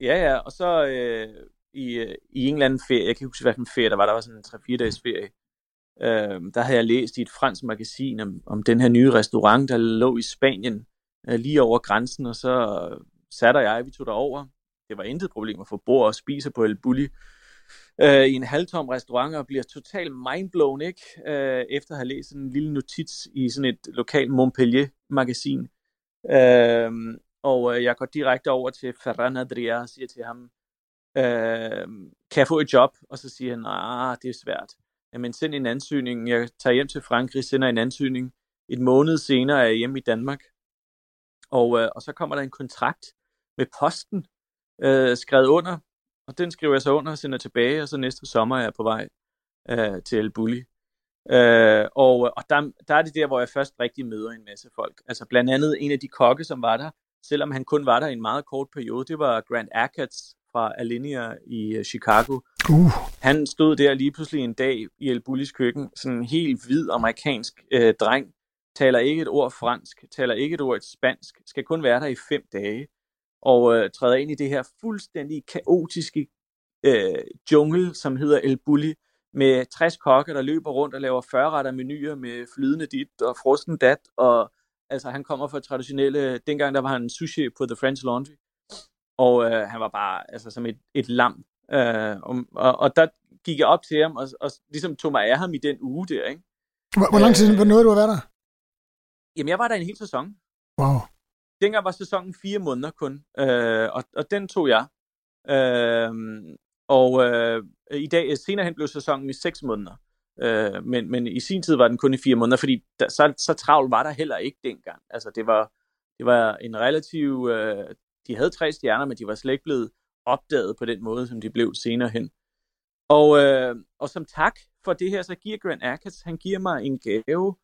ja, ja. Og så, øh, i, øh, i en eller anden ferie, jeg kan ikke huske, hvilken ferie der var, der var sådan en 3-4 dages ferie, øh, der havde jeg læst i et fransk magasin om, om den her nye restaurant, der lå i Spanien, øh, lige over grænsen, og så øh, satte jeg, vi tog derover. Det var intet problem at få bord og spise på El Bulli øh, i en halvtom restaurant, og bliver totalt mindblown, ikke? Øh, efter at have læst en lille notits i sådan et lokalt Montpellier-magasin. Øh, og øh, jeg går direkte over til Ferran Adria og siger til ham, øh, kan jeg få et job? Og så siger han, nej, det er svært. Jamen send en ansøgning. Jeg tager hjem til Frankrig, sender en ansøgning. Et måned senere er jeg hjemme i Danmark. Og, øh, og så kommer der en kontrakt med posten øh, skrevet under. Og den skriver jeg så under og sender tilbage, og så næste sommer er jeg på vej øh, til El Bulli. Øh, og øh, og der, der er det der, hvor jeg først rigtig møder en masse folk. Altså blandt andet en af de kokke, som var der, selvom han kun var der i en meget kort periode, det var Grant Achatz, fra Alinea i uh, Chicago. Uh. Han stod der lige pludselig en dag i El Bullis køkken, sådan en helt hvid amerikansk øh, dreng, taler ikke et ord fransk, taler ikke et ord et spansk, skal kun være der i fem dage, og øh, træder ind i det her fuldstændig kaotiske øh, jungle, som hedder El Bulli, med 60 kokke, der løber rundt og laver 40 retter menuer med flydende dit og frosten dat, og altså han kommer fra traditionelle, dengang der var han sushi på The French Laundry, og øh, han var bare altså, som et, et lam. Øh, og, og, der gik jeg op til ham og, og ligesom tog mig af ham i den uge der. Ikke? Hvor, hvor lang tid øh, nåede du at være der? Jamen, jeg var der en hel sæson. Wow. Dengang var sæsonen fire måneder kun, øh, og, og den tog jeg. Øh, og øh, i dag, senere hen blev sæsonen i seks måneder. Øh, men, men i sin tid var den kun i fire måneder, fordi der, så, så travlt var der heller ikke dengang. Altså det var, det var en relativ øh, de havde tre stjerner, men de var slet ikke blevet opdaget på den måde, som de blev senere hen. Og, øh, og som tak for det her, så giver Grant Achatz, han giver mig en gave,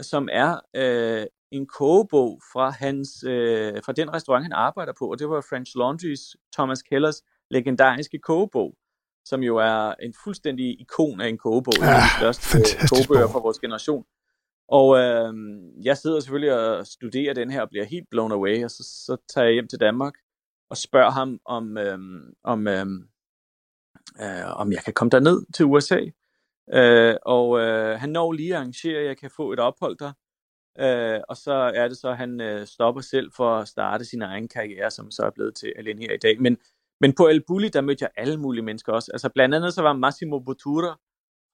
som er øh, en kogebog fra, hans, øh, fra den restaurant, han arbejder på, og det var French Laundry's Thomas Kellers legendariske kogebog, som jo er en fuldstændig ikon af en kogebog, ja, en af de største øh, kogebøger fra vores generation. Og øh, jeg sidder selvfølgelig og studerer den her og bliver helt blown away, og så, så tager jeg hjem til Danmark og spørger ham, om, øh, om, øh, øh, om jeg kan komme derned til USA. Øh, og øh, han når lige at arrangere, at jeg kan få et ophold der. Øh, og så er det så, at han øh, stopper selv for at starte sin egen karriere, som så er blevet til alene her i dag. Men, men på El Bulli, der mødte jeg alle mulige mennesker også. Altså blandt andet så var Massimo Bottura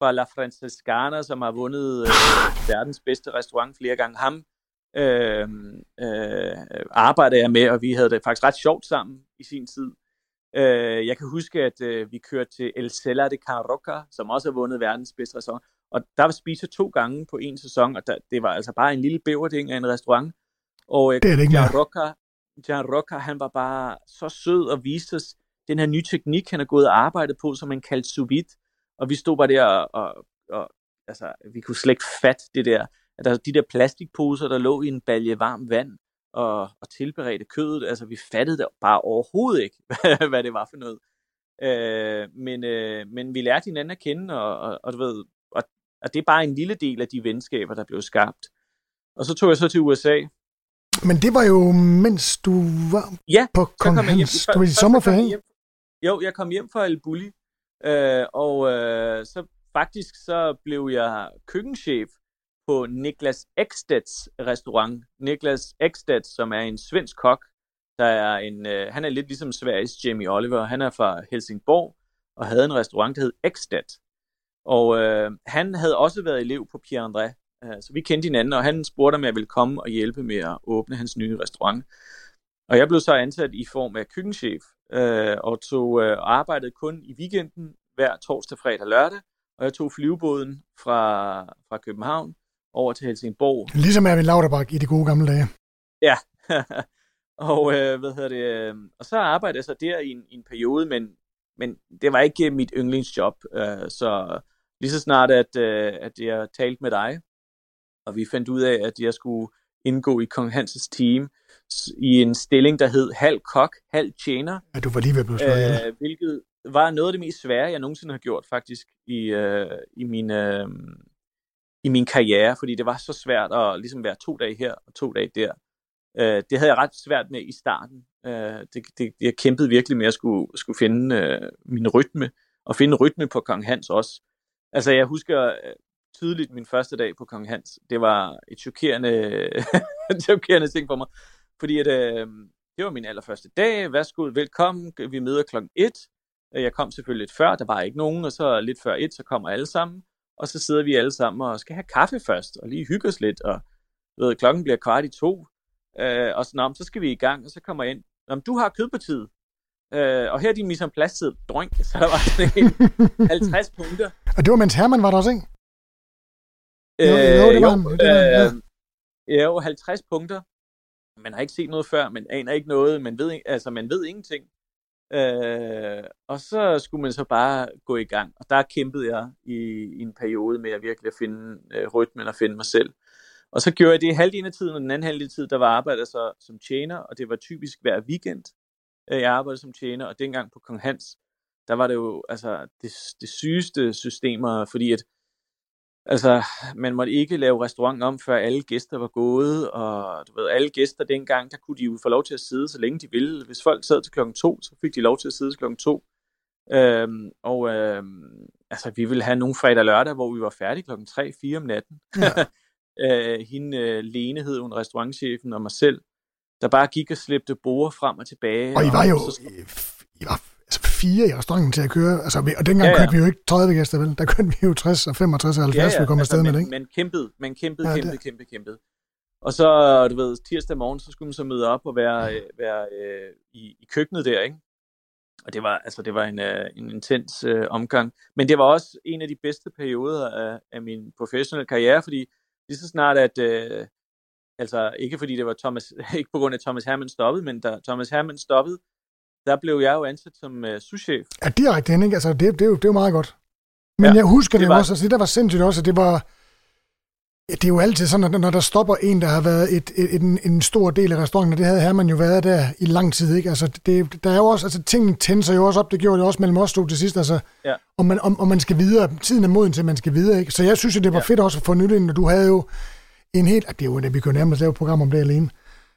fra La Francescana, som har vundet øh, verdens bedste restaurant flere gange. Ham øh, øh, arbejdede jeg med, og vi havde det faktisk ret sjovt sammen i sin tid. Øh, jeg kan huske, at øh, vi kørte til El Cella de Carroca, som også har vundet verdens bedste restaurant. Og der var spise to gange på en sæson, og der, det var altså bare en lille bæverding af en restaurant. Og øh, det er det ikke Rocca, Jan Rocca, han var bare så sød og viste os den her nye teknik, han har gået og arbejdet på, som man kaldte sous vide. Og vi stod bare der og, og, og altså, vi kunne slet ikke fatte det der, at der de der plastikposer, der lå i en balje varmt vand, og, og tilberedte kødet. Altså, vi fattede det bare overhovedet ikke, hvad det var for noget. Øh, men, øh, men vi lærte hinanden at kende, og, og, og du ved, og, og det er bare en lille del af de venskaber, der blev skabt. Og så tog jeg så til USA. Men det var jo, mens du var ja, på Kong Hans. Du var i sommerferie. Jo, jeg kom hjem fra El Bulli, øh, og øh, så faktisk så blev jeg køkkenchef på Niklas Ekstedts restaurant. Niklas Ekstedt, som er en svensk kok, der er en, øh, han er lidt ligesom Sveriges Jamie Oliver. Han er fra Helsingborg og havde en restaurant, der hed Ekstedt. Og øh, han havde også været elev på Pierre André, øh, så vi kendte hinanden, og han spurgte, om jeg ville komme og hjælpe med at åbne hans nye restaurant. Og jeg blev så ansat i form af køkkenchef, øh, og tog øh, arbejdede kun i weekenden hver torsdag, fredag og lørdag, og jeg tog flyvebåden fra, fra København over til Helsingborg. Ligesom Erwin Lauterbach i de gode gamle dage. Ja, og, øh, hvad hedder det, øh, og så arbejdede jeg så der i en, i en periode, men, men det var ikke mit yndlingsjob. Øh, så lige så snart, at, øh, at jeg talte med dig, og vi fandt ud af, at jeg skulle indgå i Kong Hanses team i en stilling, der hed halv kok, halv tjener. Ja, du var lige ved at blive slået øh, Hvilket var noget af det mest svære, jeg nogensinde har gjort faktisk i, øh, i min... Øh, i min karriere, fordi det var så svært at ligesom være to dage her og to dage der. Øh, det havde jeg ret svært med i starten. Øh, det, det, jeg kæmpede virkelig med at skulle, skulle finde øh, min rytme, og finde rytme på Kong Hans også. Altså jeg husker øh, tydeligt min første dag på Kong Hans. Det var et chokerende, chokerende ting for mig, fordi at, øh, det var min allerførste dag. Værsgo, velkommen. Vi møder klokken 1. Jeg kom selvfølgelig lidt før, der var ikke nogen, og så lidt før et, så kommer alle sammen og så sidder vi alle sammen og skal have kaffe først, og lige hygge os lidt, og ved, klokken bliver kvart i to, øh, og sådan, så skal vi i gang, og så kommer jeg ind, om du har kødpartiet, øh, og her er din mise en plads tid, drønk, så der var sådan 50 punkter. Og det var mens Herman var der også, ikke? Øh, jo, jo, det var, jo, det var, øh, ja. jo, 50 punkter. Man har ikke set noget før, man aner ikke noget, man ved, altså, man ved ingenting. Øh, og så skulle man så bare gå i gang. Og der kæmpede jeg i, i en periode med at virkelig at finde øh, rytmen og finde mig selv. Og så gjorde jeg det halvdelen af tiden, og den anden halvdel af tiden, der var arbejdet så som tjener, og det var typisk hver weekend, øh, jeg arbejdede som tjener, og dengang på Kong Hans, der var det jo altså det, det sygeste systemer, fordi at Altså, man måtte ikke lave restauranten om, før alle gæster var gået, og du ved, alle gæster dengang, der kunne de jo få lov til at sidde, så længe de ville. Hvis folk sad til klokken to, så fik de lov til at sidde til klokken to. Øhm, og øhm, altså, vi ville have nogle fredag og lørdag, hvor vi var færdige klokken 3-4 om natten. Ja. øh, hende, øh, Lene hed hun, restaurantchefen, og mig selv, der bare gik og slæbte bord frem og tilbage. Og I var jo, så... I var fire i restauranten til at køre. Altså, og dengang ja, ja. kørte vi jo ikke 30 gæster, vel? Der kørte vi jo 60 og 65 og 70, ja, ja. vi kom altså, afsted med det, ikke? Men kæmpede, men kæmpede, ja, kæmpede, kæmpede, kæmpede. Og så, du ved, tirsdag morgen, så skulle man så møde op og være, ja. øh, være øh, i, i køkkenet der, ikke? Og det var, altså, det var en, øh, en intens øh, omgang. Men det var også en af de bedste perioder af, af min professionelle karriere, fordi lige så snart, at øh, altså ikke fordi det var Thomas, ikke på grund af Thomas Hermann stoppede, men da Thomas Hermann stoppede, der blev jeg jo ansat som uh, souschef. Ja, direkte hen, ikke? Altså, det, det, er jo, det er jo meget godt. Men ja, jeg husker det, det var... også, altså det der var sindssygt også, at det var, det er jo altid sådan, at når der stopper en, der har været et, et, en, en stor del af restauranten, og det havde Herman jo været der i lang tid, ikke? Altså, det, der er jo også, altså, tingene tænder jo også op, det gjorde det også mellem os to til sidst, altså, ja. og, man, om, om man skal videre, tiden er moden til, at man skal videre, ikke? Så jeg synes, at det var ja. fedt også at få nyt ind, og du havde jo en helt, det er jo det, vi kan nærmest lave et program om det alene,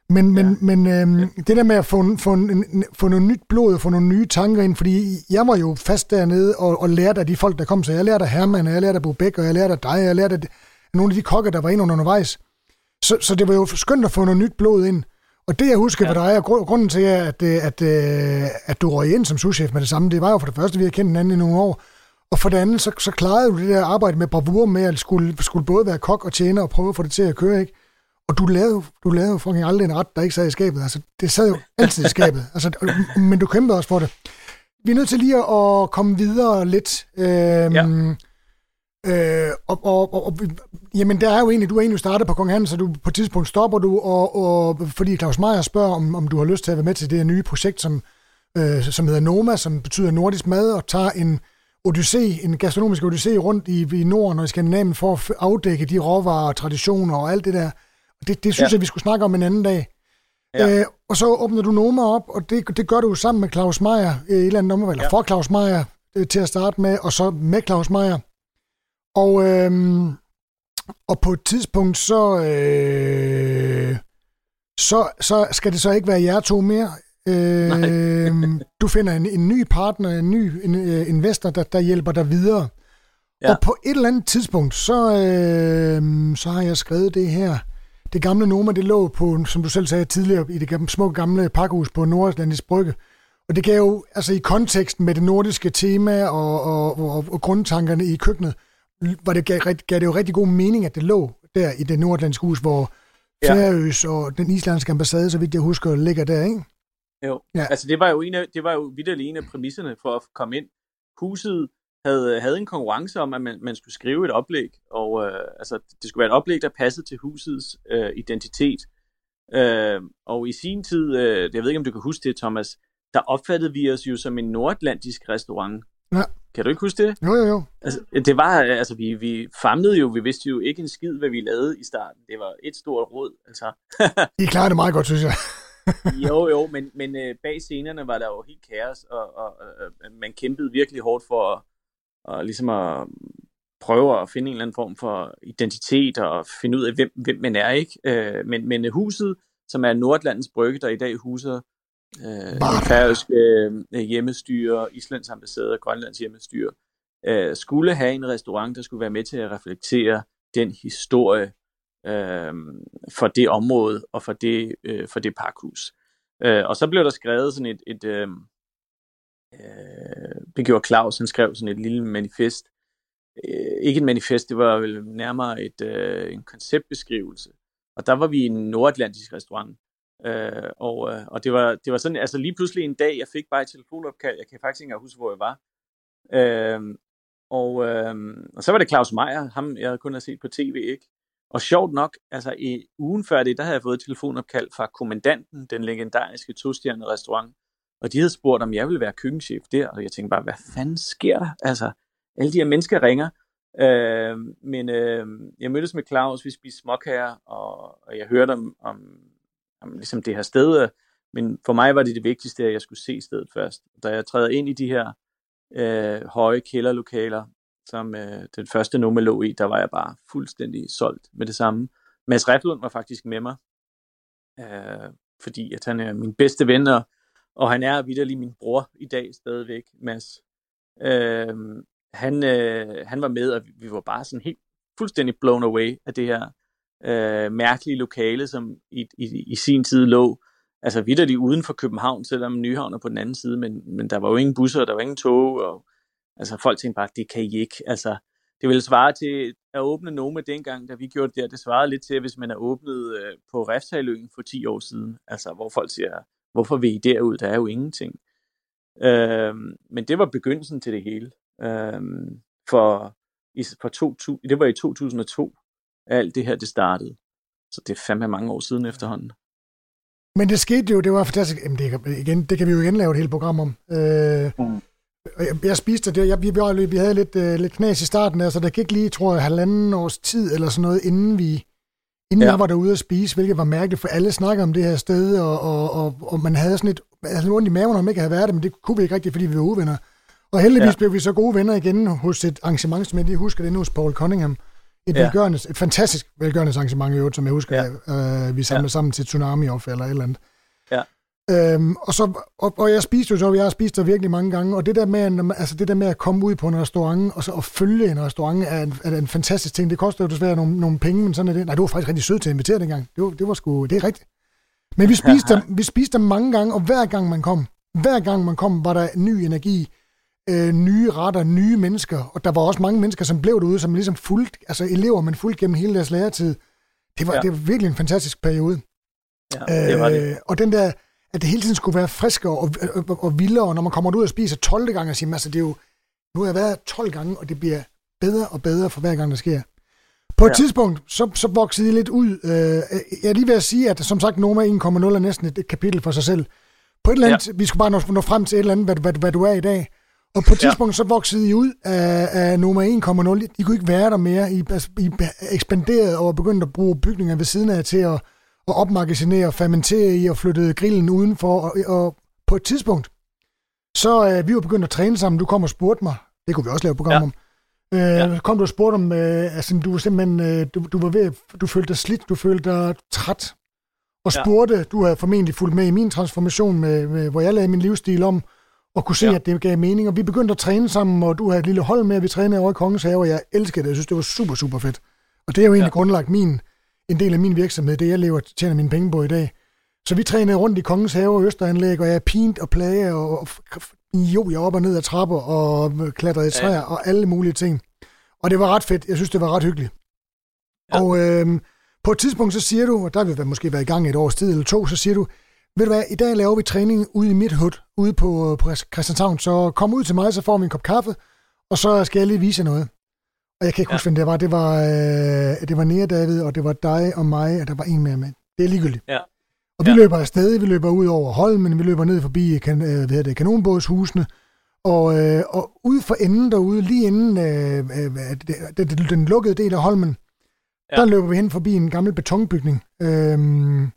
men, men, ja. men øhm, ja. det der med at få, få, en, få noget nyt blod og få nogle nye tanker ind, fordi jeg var jo fast dernede og, og lærte af de folk, der kom, så jeg lærte af Herman, og jeg lærte af Bobek, og jeg lærte af dig, og jeg lærte af nogle af de kokke, der var inde undervejs. Så, så det var jo skønt at få noget nyt blod ind. Og det, jeg husker ja. ved dig, er grunden til, at, at, at, at du røg ind som souschef med det samme, det var jo for det første, vi har kendt hinanden i nogle år, og for det andet, så, så klarede du det der arbejde med bravur med, at skulle, skulle både være kok og tjener og prøve at få det til at køre, ikke? Og du lavede, du lavede jo aldrig en ret, der ikke sad i skabet. Altså, det sad jo altid i skabet. Altså, men du kæmpede også for det. Vi er nødt til lige at komme videre lidt. Øhm, ja. Øh, og, og, og, og, jamen, der er jo egentlig, du er egentlig startet på Kong Hans, så du på et tidspunkt stopper du, og, og fordi Claus Meier spørger, om, om du har lyst til at være med til det her nye projekt, som, øh, som hedder Noma, som betyder nordisk mad, og tager en odyssé, en gastronomisk odyssé rundt i, i Norden og i Skandinavien for at afdække de råvarer og traditioner og alt det der. Og det, det synes ja. jeg, vi skulle snakke om en anden dag. Ja. Øh, og så åbner du Noma op, og det, det gør du sammen med Claus Meier, øh, et eller andet nummer, eller ja. for Claus Meier øh, til at starte med, og så med Claus Meier. Og, øhm, og på et tidspunkt, så, øh, så, så skal det så ikke være jer to mere. Øh, du finder en, en ny partner, en ny en, uh, investor, der, der hjælper dig videre. Ja. Og på et eller andet tidspunkt, så, øh, så har jeg skrevet det her. Det gamle Noma, det lå på, som du selv sagde tidligere, i det små gamle pakkehus på Nordatlantisk Brygge. Og det gav jo, altså i konteksten med det nordiske tema og, og, og, og grundtankerne i køkkenet, var det, gav, gav det jo rigtig god mening, at det lå der i det nordatlantiske hus, hvor ja. Færøs og den islandske ambassade, så vidt jeg husker, ligger der, ikke? Jo, ja. altså det var jo, en af, det var jo en af præmisserne for at komme ind. Huset havde, havde en konkurrence om, at man, man skulle skrive et oplæg, og øh, altså, det skulle være et oplæg, der passede til husets øh, identitet. Øh, og i sin tid, øh, jeg ved ikke, om du kan huske det, Thomas, der opfattede vi os jo som en nordatlantisk restaurant. Ja. Kan du ikke huske det? Jo, jo, jo. Altså, det var, altså, vi, vi famlede jo, vi vidste jo ikke en skid, hvad vi lavede i starten. Det var et stort råd, altså. I klarede det meget godt, synes jeg. jo, jo, men, men øh, bag scenerne var der jo helt kaos, og, og, og man kæmpede virkelig hårdt for at, og ligesom at prøve at finde en eller anden form for identitet og finde ud af, hvem, hvem man er, ikke? Øh, men, men huset, som er Nordlandets Brygge, der i dag huser øh, færøske øh, hjemmestyre, Islands ambassade og Grønlands hjemmestyre, øh, skulle have en restaurant, der skulle være med til at reflektere den historie øh, for det område og for det, øh, for det parkhus. Øh, og så blev der skrevet sådan et, et øh, øh, det gjorde Claus, han skrev sådan et lille manifest. Øh, ikke et manifest, det var vel nærmere et, øh, en konceptbeskrivelse. Og der var vi i en nordatlantisk restaurant, Øh, og, øh, og det var, det var sådan, altså lige pludselig en dag, jeg fik bare et telefonopkald, jeg kan faktisk ikke engang huske, hvor jeg var. Øh, og, øh, og så var det Claus Meier, ham jeg kun har set på tv, ikke? Og sjovt nok, altså i ugen før det, der havde jeg fået et telefonopkald fra kommandanten, den legendariske tostjernede restaurant, og de havde spurgt, om jeg ville være køkkenchef der, og jeg tænkte bare, hvad fanden sker der? Altså, alle de her mennesker ringer, øh, men øh, jeg mødtes med Claus, vi spiste småkager, og, og jeg hørte om, om om ligesom det her sted. Øh, men for mig var det det vigtigste, at jeg skulle se stedet først. Da jeg træder ind i de her øh, høje kælderlokaler, som øh, den første nummer lå i, der var jeg bare fuldstændig solgt med det samme. Mads Reflund var faktisk med mig, øh, fordi at han er min bedste ven, og, og han er vidderlig min bror i dag stadigvæk, Mads. Øh, han, øh, han var med, og vi var bare sådan helt fuldstændig blown away af det her øh, mærkelige lokale, som i, i, i sin tid lå altså vidderligt uden for København, selvom Nyhavn er på den anden side, men, men der var jo ingen busser, der var ingen tog, og altså folk tænkte bare, det kan I ikke. Altså, det ville svare til at åbne Noma dengang, da vi gjorde det der. Det svarede lidt til, hvis man er åbnet øh, på Refshaløen for 10 år siden. Altså, hvor folk siger, hvorfor vil I derud? Der er jo ingenting. Øh, men det var begyndelsen til det hele. Øh, for, i, for 2000, det var i 2002, alt det her det startede. Så det er fandme mange år siden efterhånden. Men det skete jo, det var fantastisk. Jamen, det, igen, det kan vi jo igen lave et helt program om. Øh, mm. jeg, jeg spiste det, jeg, vi, vi, vi havde lidt, øh, lidt knas i starten, altså der gik lige, tror jeg, halvanden års tid eller sådan noget, inden vi inden ja. jeg var derude at spise, hvilket var mærkeligt, for alle snakkede om det her sted, og, og, og, og man havde sådan et, altså ondt i maven, om ikke havde været det, men det kunne vi ikke rigtigt, fordi vi var uvenner. Og heldigvis ja. blev vi så gode venner igen hos et arrangement, som jeg lige husker det nu hos Paul Cunningham. Et, ja. velgørende, et fantastisk velgørende arrangement i øvrigt, som jeg husker, ja. øh, vi samlede ja. sammen til Tsunami Off eller et eller andet. Øhm, og, så, og, og, jeg spiste jo så, jeg har spist der virkelig mange gange, og det der med, altså det der med at komme ud på en restaurant, og så at følge en restaurant, er en, er en fantastisk ting. Det koster jo desværre nogle, nogle penge, men sådan er det. Nej, du var faktisk rigtig sød til at invitere dengang. Det var, det var sgu, det er rigtigt. Men vi spiste, dem, vi spiste dem mange gange, og hver gang man kom, hver gang man kom, var der ny energi, øh, nye retter, nye mennesker, og der var også mange mennesker, som blev derude, som ligesom fuldt, altså elever, man fuldt gennem hele deres læretid. Det var, ja. det var virkelig en fantastisk periode. Ja, det var det. Øh, og den der, at det hele tiden skulle være friskere og, og, og vildere, når man kommer ud og spiser 12 gange og siger, altså det er jo, nu har jeg været 12 gange, og det bliver bedre og bedre for hver gang, der sker. På et ja. tidspunkt, så, så voksede I lidt ud. Øh, jeg er lige ved at sige, at som sagt, Noma 1,0 er næsten et, et kapitel for sig selv. På et eller andet, ja. vi skulle bare nå, nå frem til et eller andet, hvad, hvad, hvad du er i dag. Og på et tidspunkt, ja. så voksede I ud af, af Noma 1,0. I kunne ikke være der mere. I, altså, I ekspanderede og begyndte at bruge bygninger ved siden af til at, at opmagasinere og fermentere i og flyttede grillen udenfor. Og, og på et tidspunkt, så øh, vi var begyndt at træne sammen. Du kom og spurgte mig. Det kunne vi også lave program ja. om. Øh, ja. Kom du og spurgte om, øh, altså du var simpelthen, øh, du, du var ved, du følte dig slidt, du følte dig træt. Og spurgte, ja. du havde formentlig fulgt med i min transformation, med, med, hvor jeg lagde min livsstil om, og kunne se, ja. at det gav mening. Og vi begyndte at træne sammen, og du havde et lille hold med, at vi trænede over i Kongens Have, og jeg elskede det. Jeg synes, det var super, super fedt. Og det er jo egentlig ja. grundlagt min, en del af min virksomhed, det jeg lever tjener mine penge på i dag. Så vi trænede rundt i Kongens Have og Østeranlæg, og jeg er pint og plage, og, og jo, jeg op og ned ad trapper, og klatrede i træer, ja. og alle mulige ting. Og det var ret fedt. Jeg synes, det var ret hyggeligt. Ja. Og øh, på et tidspunkt, så siger du, og der vil vi måske være i gang et års tid eller to, så siger du, ved du hvad, i dag laver vi træning ude i mit hud, ude på, på Christianshavn, så kom ud til mig, så får vi en kop kaffe, og så skal jeg lige vise jer noget. Og jeg kan ikke ja. huske, hvem det var. Det var, øh, det var Nea David, og det var dig og mig, og der var en mere med. Det er ligegyldigt. Ja. Og vi ja. løber afsted, vi løber ud over Holmen, vi løber ned forbi kan, øh, hvad det, kanonbådshusene, og, øh, og ude for enden derude, lige inden øh, øh, den, den lukkede del af Holmen, ja. der løber vi hen forbi en gammel betonbygning. Øhm,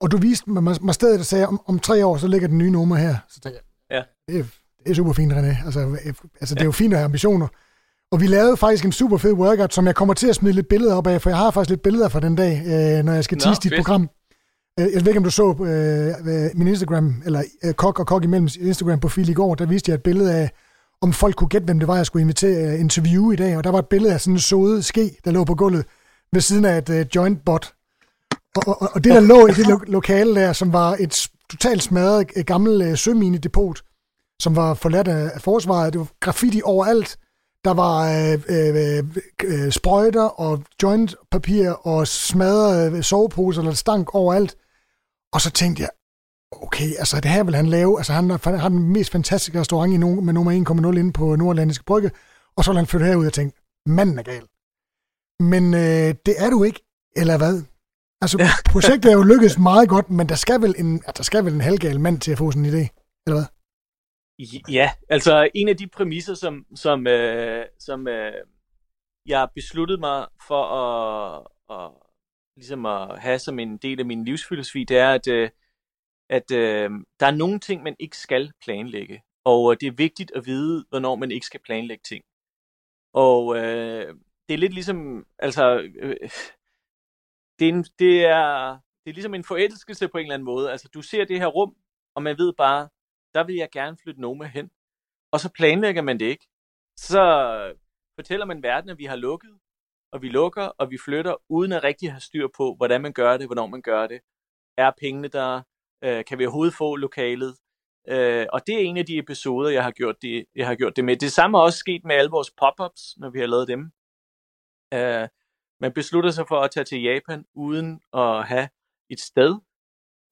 og du viste mig, mig stedet, der sagde, om, om tre år, så ligger den nye nummer her. Så tænkte jeg, ja. det, er, det er super fint, René. Altså, øh, altså det er jo fint at have ambitioner. Og vi lavede faktisk en super fed workout, som jeg kommer til at smide lidt billeder op af, for jeg har faktisk lidt billeder fra den dag, øh, når jeg skal tease dit program. Øh, jeg ved ikke, om du så øh, min Instagram, eller øh, Kok og Kok imellem Instagram-profil i går, der viste jeg et billede af, om folk kunne gætte, hvem det var, jeg skulle invitere uh, interview i dag, og der var et billede af sådan en såde ske, der lå på gulvet ved siden af et uh, joint bot. Og, og, og det, der lå i det lo- lokale der, som var et totalt smadret gammelt uh, sømine-depot, som var forladt af, af forsvaret, det var graffiti overalt, der var øh, øh, øh, sprøjter og jointpapir og smadrede soveposer eller stank overalt. Og så tænkte jeg, okay, altså det her vil han lave. Altså han har den mest fantastiske restaurant i no, med nummer 1,0 inde på Nordatlantiske Brygge. Og så vil han flytte herud og tænke, manden er gal. Men øh, det er du ikke, eller hvad? Altså projektet er jo lykkedes meget godt, men der skal vel en, der skal vel en halvgal mand til at få sådan en idé, eller hvad? Ja, altså en af de præmisser, som, som, øh, som øh, jeg besluttede mig for at, at, ligesom at have som en del af min livsfilosofi, det er, at, øh, at øh, der er nogle ting, man ikke skal planlægge. Og øh, det er vigtigt at vide, hvornår man ikke skal planlægge ting. Og øh, det er lidt ligesom, altså, øh, det, er en, det, er, det er ligesom en forelskelse på en eller anden måde. Altså, du ser det her rum, og man ved bare, der vil jeg gerne flytte Noma hen. Og så planlægger man det ikke. Så fortæller man verden, at vi har lukket, og vi lukker, og vi flytter, uden at rigtig have styr på, hvordan man gør det, hvornår man gør det. Er pengene der? Øh, kan vi overhovedet få lokalet? Øh, og det er en af de episoder, jeg har gjort det, jeg har gjort det med. Det samme er også sket med alle vores pop-ups, når vi har lavet dem. Øh, man beslutter sig for at tage til Japan uden at have et sted,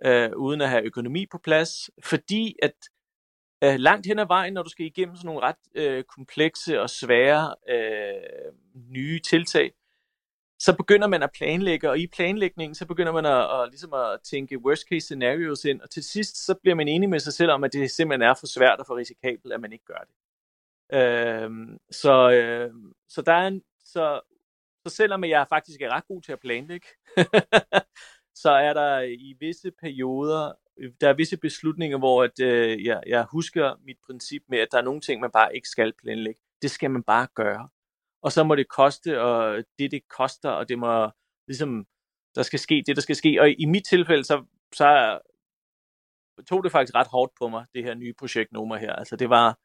øh, uden at have økonomi på plads, fordi at øh, langt hen ad vejen, når du skal igennem sådan nogle ret øh, komplekse og svære øh, nye tiltag, så begynder man at planlægge, og i planlægningen, så begynder man at, at, ligesom at tænke worst case scenarios ind, og til sidst, så bliver man enig med sig selv om, at det simpelthen er for svært og for risikabelt, at man ikke gør det. Øh, så, øh, så der er en, så, så selvom jeg faktisk er ret god til at planlægge, så er der i visse perioder, øh, der er visse beslutninger, hvor at, øh, jeg, jeg husker mit princip med, at der er nogle ting, man bare ikke skal planlægge. Det skal man bare gøre. Og så må det koste, og det det koster, og det må ligesom, der skal ske det, der skal ske. Og i mit tilfælde, så, så tog det faktisk ret hårdt på mig, det her nye projekt Noma her. Altså det var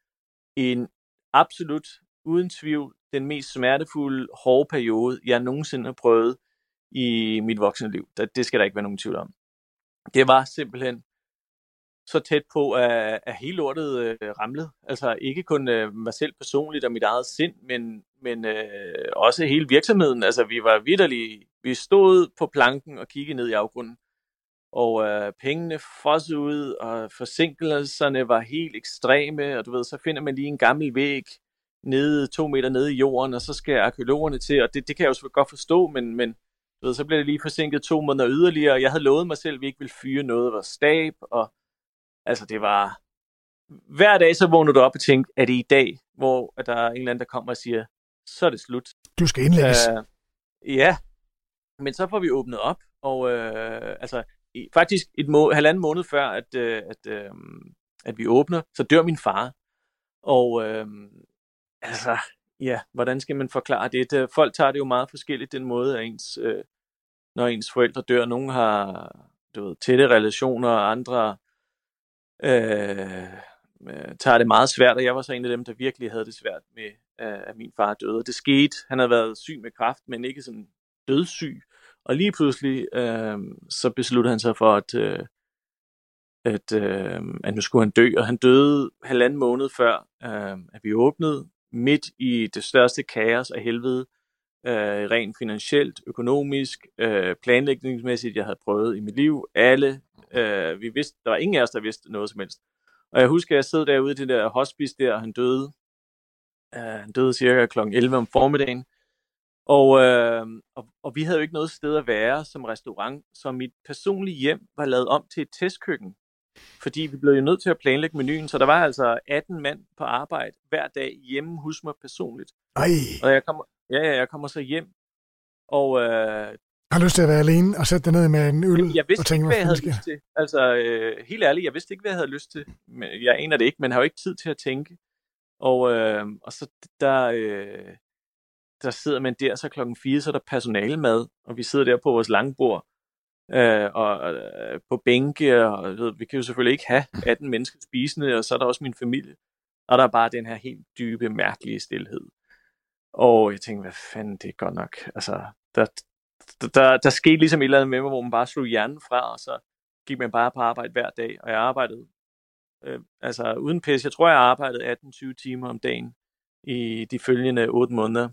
en absolut, uden tvivl, den mest smertefulde, hårde periode, jeg nogensinde har prøvet i mit voksne liv. Det skal der ikke være nogen tvivl om. Det var simpelthen så tæt på, at, at hele lortet øh, ramlede. Altså ikke kun øh, mig selv personligt og mit eget sind, men, men øh, også hele virksomheden. Altså vi var vidderlige. Vi stod på planken og kiggede ned i afgrunden. Og øh, pengene fossede ud, og forsinkelserne var helt ekstreme, og du ved, så finder man lige en gammel væg nede, to meter nede i jorden, og så skal arkeologerne til, og det, det kan jeg jo godt forstå, men, men ved, så blev det lige forsinket to måneder yderligere, og jeg havde lovet mig selv, at vi ikke ville fyre noget af vores stab, og altså det var, hver dag så vågnede du op og tænkte, er det i dag, hvor at der er en eller anden, der kommer og siger, så er det slut. Du skal indlægges. Uh, ja, men så får vi åbnet op, og uh, altså i, faktisk et må, halvanden måned før, at, uh, at, uh, at vi åbner, så dør min far. Og uh, altså, ja, hvordan skal man forklare det? Folk tager det jo meget forskelligt, den måde, at ens, uh, når ens forældre dør. Nogle har du ved, tætte relationer, og andre øh, øh, tager det meget svært, og jeg var så en af dem, der virkelig havde det svært med, øh, at min far døde. Det skete, han havde været syg med kræft, men ikke sådan dødssyg. Og lige pludselig, øh, så besluttede han sig for, at, øh, at, øh, at nu skulle han dø, og han døde halvanden måned før, øh, at vi åbnede, midt i det største kaos af helvede, øh, rent finansielt, økonomisk, øh, planlægningsmæssigt, jeg havde prøvet i mit liv. Alle Øh, vi vidste, der var ingen af os, der vidste noget som helst. Og jeg husker, at jeg sad derude i det der hospice der, han døde. Uh, han døde cirka kl. 11 om formiddagen. Og, uh, og, og vi havde jo ikke noget sted at være som restaurant, så mit personlige hjem var lavet om til et testkøkken. Fordi vi blev jo nødt til at planlægge menuen, så der var altså 18 mand på arbejde hver dag hjemme hos mig personligt. Ej. Og jeg kommer, ja, ja, jeg kommer så hjem, og øh, har lyst til at være alene og sætte dig ned med en øl jeg vidste og tænke, ikke, hvad jeg havde lyst til. Altså, øh, helt ærligt, jeg vidste ikke, hvad jeg havde lyst til. Men jeg aner det ikke, men har jo ikke tid til at tænke. Og, øh, og så der, øh, der sidder man der, så klokken 4, så er der personalemad, og vi sidder der på vores langbord, øh, og øh, på bænke, og ved, vi kan jo selvfølgelig ikke have 18 mennesker spisende, og så er der også min familie. Og der er bare den her helt dybe, mærkelige stillhed. Og jeg tænkte, hvad fanden, det er godt nok. Altså, der, der, der skete ligesom et eller andet med mig, hvor man bare slog hjernen fra, og så gik man bare på arbejde hver dag, og jeg arbejdede, øh, altså uden pis, jeg tror, jeg arbejdede 18-20 timer om dagen i de følgende 8 måneder.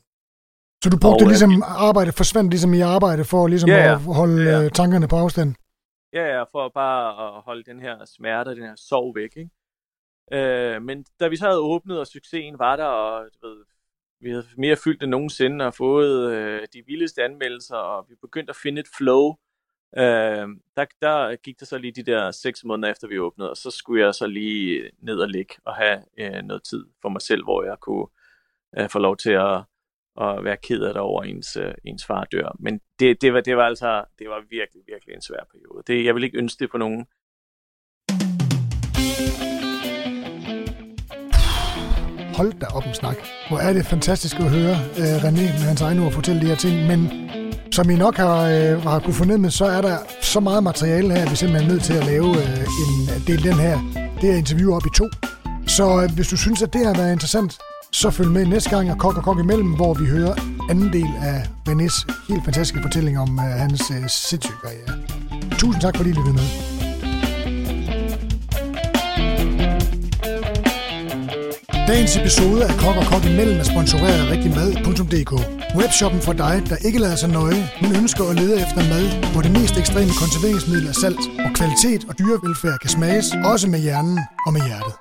Så du brugte og, øh, ligesom arbejde, forsvandt ligesom i arbejde for ligesom ja, ja. at holde ja. Øh, tankerne på afstand? Ja, ja, for bare at holde den her smerte, den her sorg væk, ikke? Øh, men da vi så havde åbnet, og succesen var der, og du ved, vi havde mere fyldt end nogensinde og fået øh, de vildeste anmeldelser, og vi begyndte at finde et flow. Øh, der, der gik det så lige de der seks måneder efter vi åbnede, og så skulle jeg så lige ned og ligge og have øh, noget tid for mig selv, hvor jeg kunne øh, få lov til at, at være ked af det over ens, øh, ens far dør. Men det, det, var, det var altså det var virkelig, virkelig en svær periode. Det, jeg vil ikke ønske det på nogen. Hold da op en snak. Hvor er det fantastisk at høre øh, René med hans egne ord fortælle de her ting, men som I nok har, øh, har kunne fornemme, så er der så meget materiale her, at vi simpelthen er nødt til at lave øh, en øh, del den her, det her interview op i to. Så øh, hvis du synes, at det har været interessant, så følg med næste gang af Kok og Kok imellem, hvor vi hører anden del af Renés helt fantastiske fortælling om øh, hans øh, sindssyge karriere. Tusind tak, fordi I lyttede med. Dagens episode af Kok og Kok imellem er sponsoreret af rigtigmad.dk. Webshoppen for dig, der ikke lader sig nøje, men ønsker at lede efter mad, hvor det mest ekstreme konserveringsmiddel er salt, og kvalitet og dyrevelfærd kan smages, også med hjernen og med hjertet.